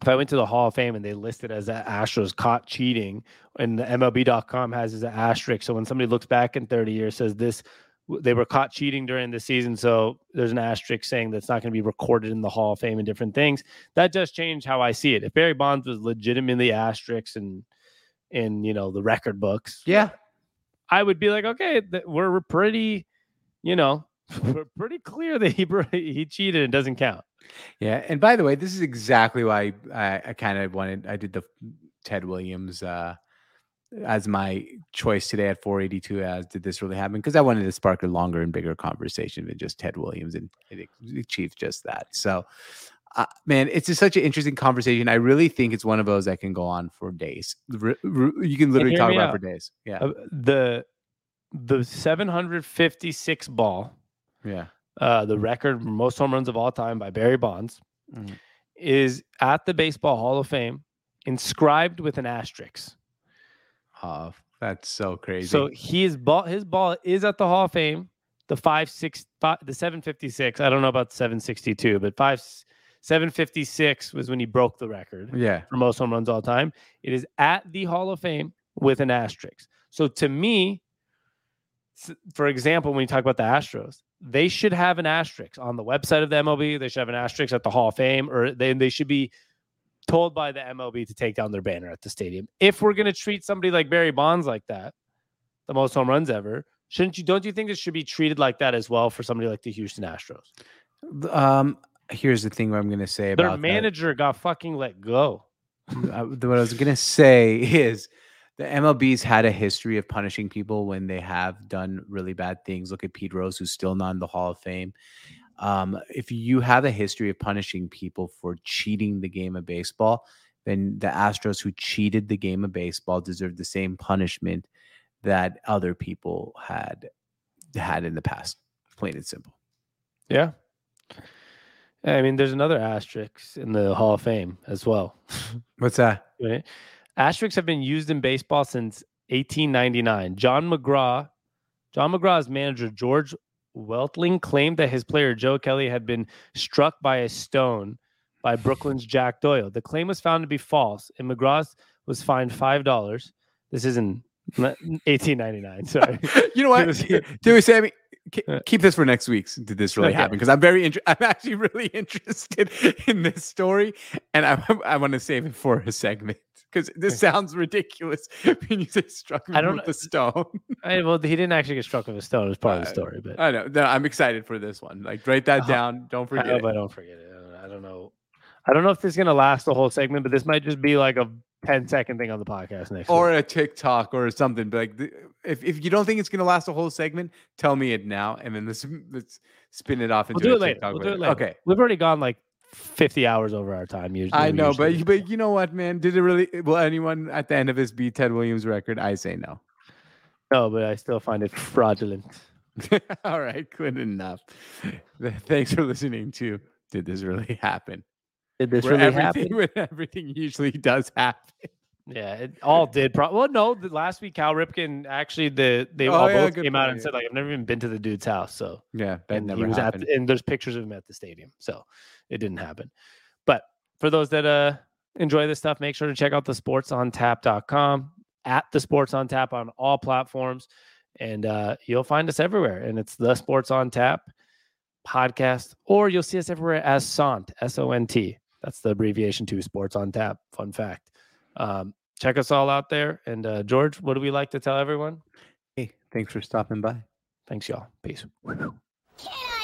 S1: if I went to the Hall of Fame and they listed as the Astros caught cheating, and the MLB.com has as an asterisk. So when somebody looks back in 30 years, says this, they were caught cheating during the season. So there's an asterisk saying that's not going to be recorded in the Hall of Fame and different things. That does change how I see it. If Barry Bonds was legitimately asterisks and in you know the record books,
S2: yeah,
S1: I would be like, okay, we're pretty, you know, pretty clear that he he cheated and doesn't count.
S2: Yeah, and by the way, this is exactly why I, I kind of wanted. I did the Ted Williams uh, as my choice today at 482. As did this really happen? Because I wanted to spark a longer and bigger conversation than just Ted Williams, and it achieved just that. So, uh, man, it's just such an interesting conversation. I really think it's one of those that can go on for days. You can literally talk about for days. Yeah, uh,
S1: the the 756 ball.
S2: Yeah
S1: uh, the record most home runs of all time by Barry Bonds, mm-hmm. is at the Baseball Hall of Fame, inscribed with an asterisk.
S2: Oh, that's so crazy.
S1: So his ball, his ball is at the Hall of Fame. The five six, five, the seven fifty six. I don't know about seven sixty two, but five seven fifty six was when he broke the record.
S2: Yeah,
S1: for most home runs all time. It is at the Hall of Fame with an asterisk. So to me, for example, when you talk about the Astros, they should have an asterisk on the website of the MLB. They should have an asterisk at the Hall of Fame, or they, they should be told by the MLB to take down their banner at the stadium. If we're going to treat somebody like Barry Bonds like that, the most home runs ever, shouldn't you? Don't you think it should be treated like that as well for somebody like the Houston Astros?
S2: Um, here's the thing. I'm going to say
S1: about their manager that. got fucking let go.
S2: Uh, what I was going to say is the MLB's had a history of punishing people when they have done really bad things. Look at Pete Rose, who's still not in the Hall of Fame. Um, if you have a history of punishing people for cheating the game of baseball, then the Astros who cheated the game of baseball deserve the same punishment that other people had had in the past. Plain and simple.
S1: Yeah. I mean, there's another asterisk in the Hall of Fame as well.
S2: What's that?
S1: Right? Asterisks have been used in baseball since 1899. John McGraw, John McGraw's manager George Weltling claimed that his player Joe Kelly had been struck by a stone by Brooklyn's Jack Doyle. The claim was found to be false, and McGraw was fined five dollars. This is in 1899. Sorry.
S2: you know what? Do Sammy? Uh. Keep this for next week's. Did this really okay. happen? Because I'm very interested. I'm actually really interested in this story, and I I want to save it for a segment because this sounds ridiculous when you say struck I don't with a stone.
S1: I, well, he didn't actually get struck with a stone as part uh, of the story, but
S2: I know. No, I'm excited for this one. Like, write that uh, down. Don't forget. I
S1: hope it. I don't forget it. I don't know. I don't know if this is gonna last the whole segment, but this might just be like a 10 second thing on the podcast next
S2: or
S1: week.
S2: a TikTok or something. But like, if, if you don't think it's gonna last the whole segment, tell me it now, and then let's let's spin it off into
S1: we'll
S2: do
S1: it later. We'll do it later. Okay, we've already gone like 50 hours over our time usually.
S2: I know, usually. but but you know what, man? Did it really will anyone at the end of this beat Ted Williams record? I say no.
S1: No, but I still find it fraudulent.
S2: All right, good enough. Thanks for listening to Did This Really Happen?
S1: Did this where really
S2: happen?
S1: Where
S2: everything usually does happen.
S1: Yeah, it all did. Pro- well, no, the last week Cal Ripken actually the they
S2: Oh,
S1: all
S2: yeah,
S1: both came out and said like I've never even been to the dude's house. So
S2: Yeah, that
S1: and
S2: never
S1: he was
S2: happened.
S1: at the, and there's pictures of him at the stadium. So it didn't happen. But for those that uh enjoy this stuff, make sure to check out the sportsontap.com at the sports on tap on all platforms. And uh you'll find us everywhere. And it's the sports on tap podcast, or you'll see us everywhere as SONT, S-O-N-T. That's the abbreviation to sports on tap. Fun fact. Um, check us all out there. And uh George, what do we like to tell everyone?
S2: Hey, thanks for stopping by.
S1: Thanks, y'all. Peace.
S3: Yeah.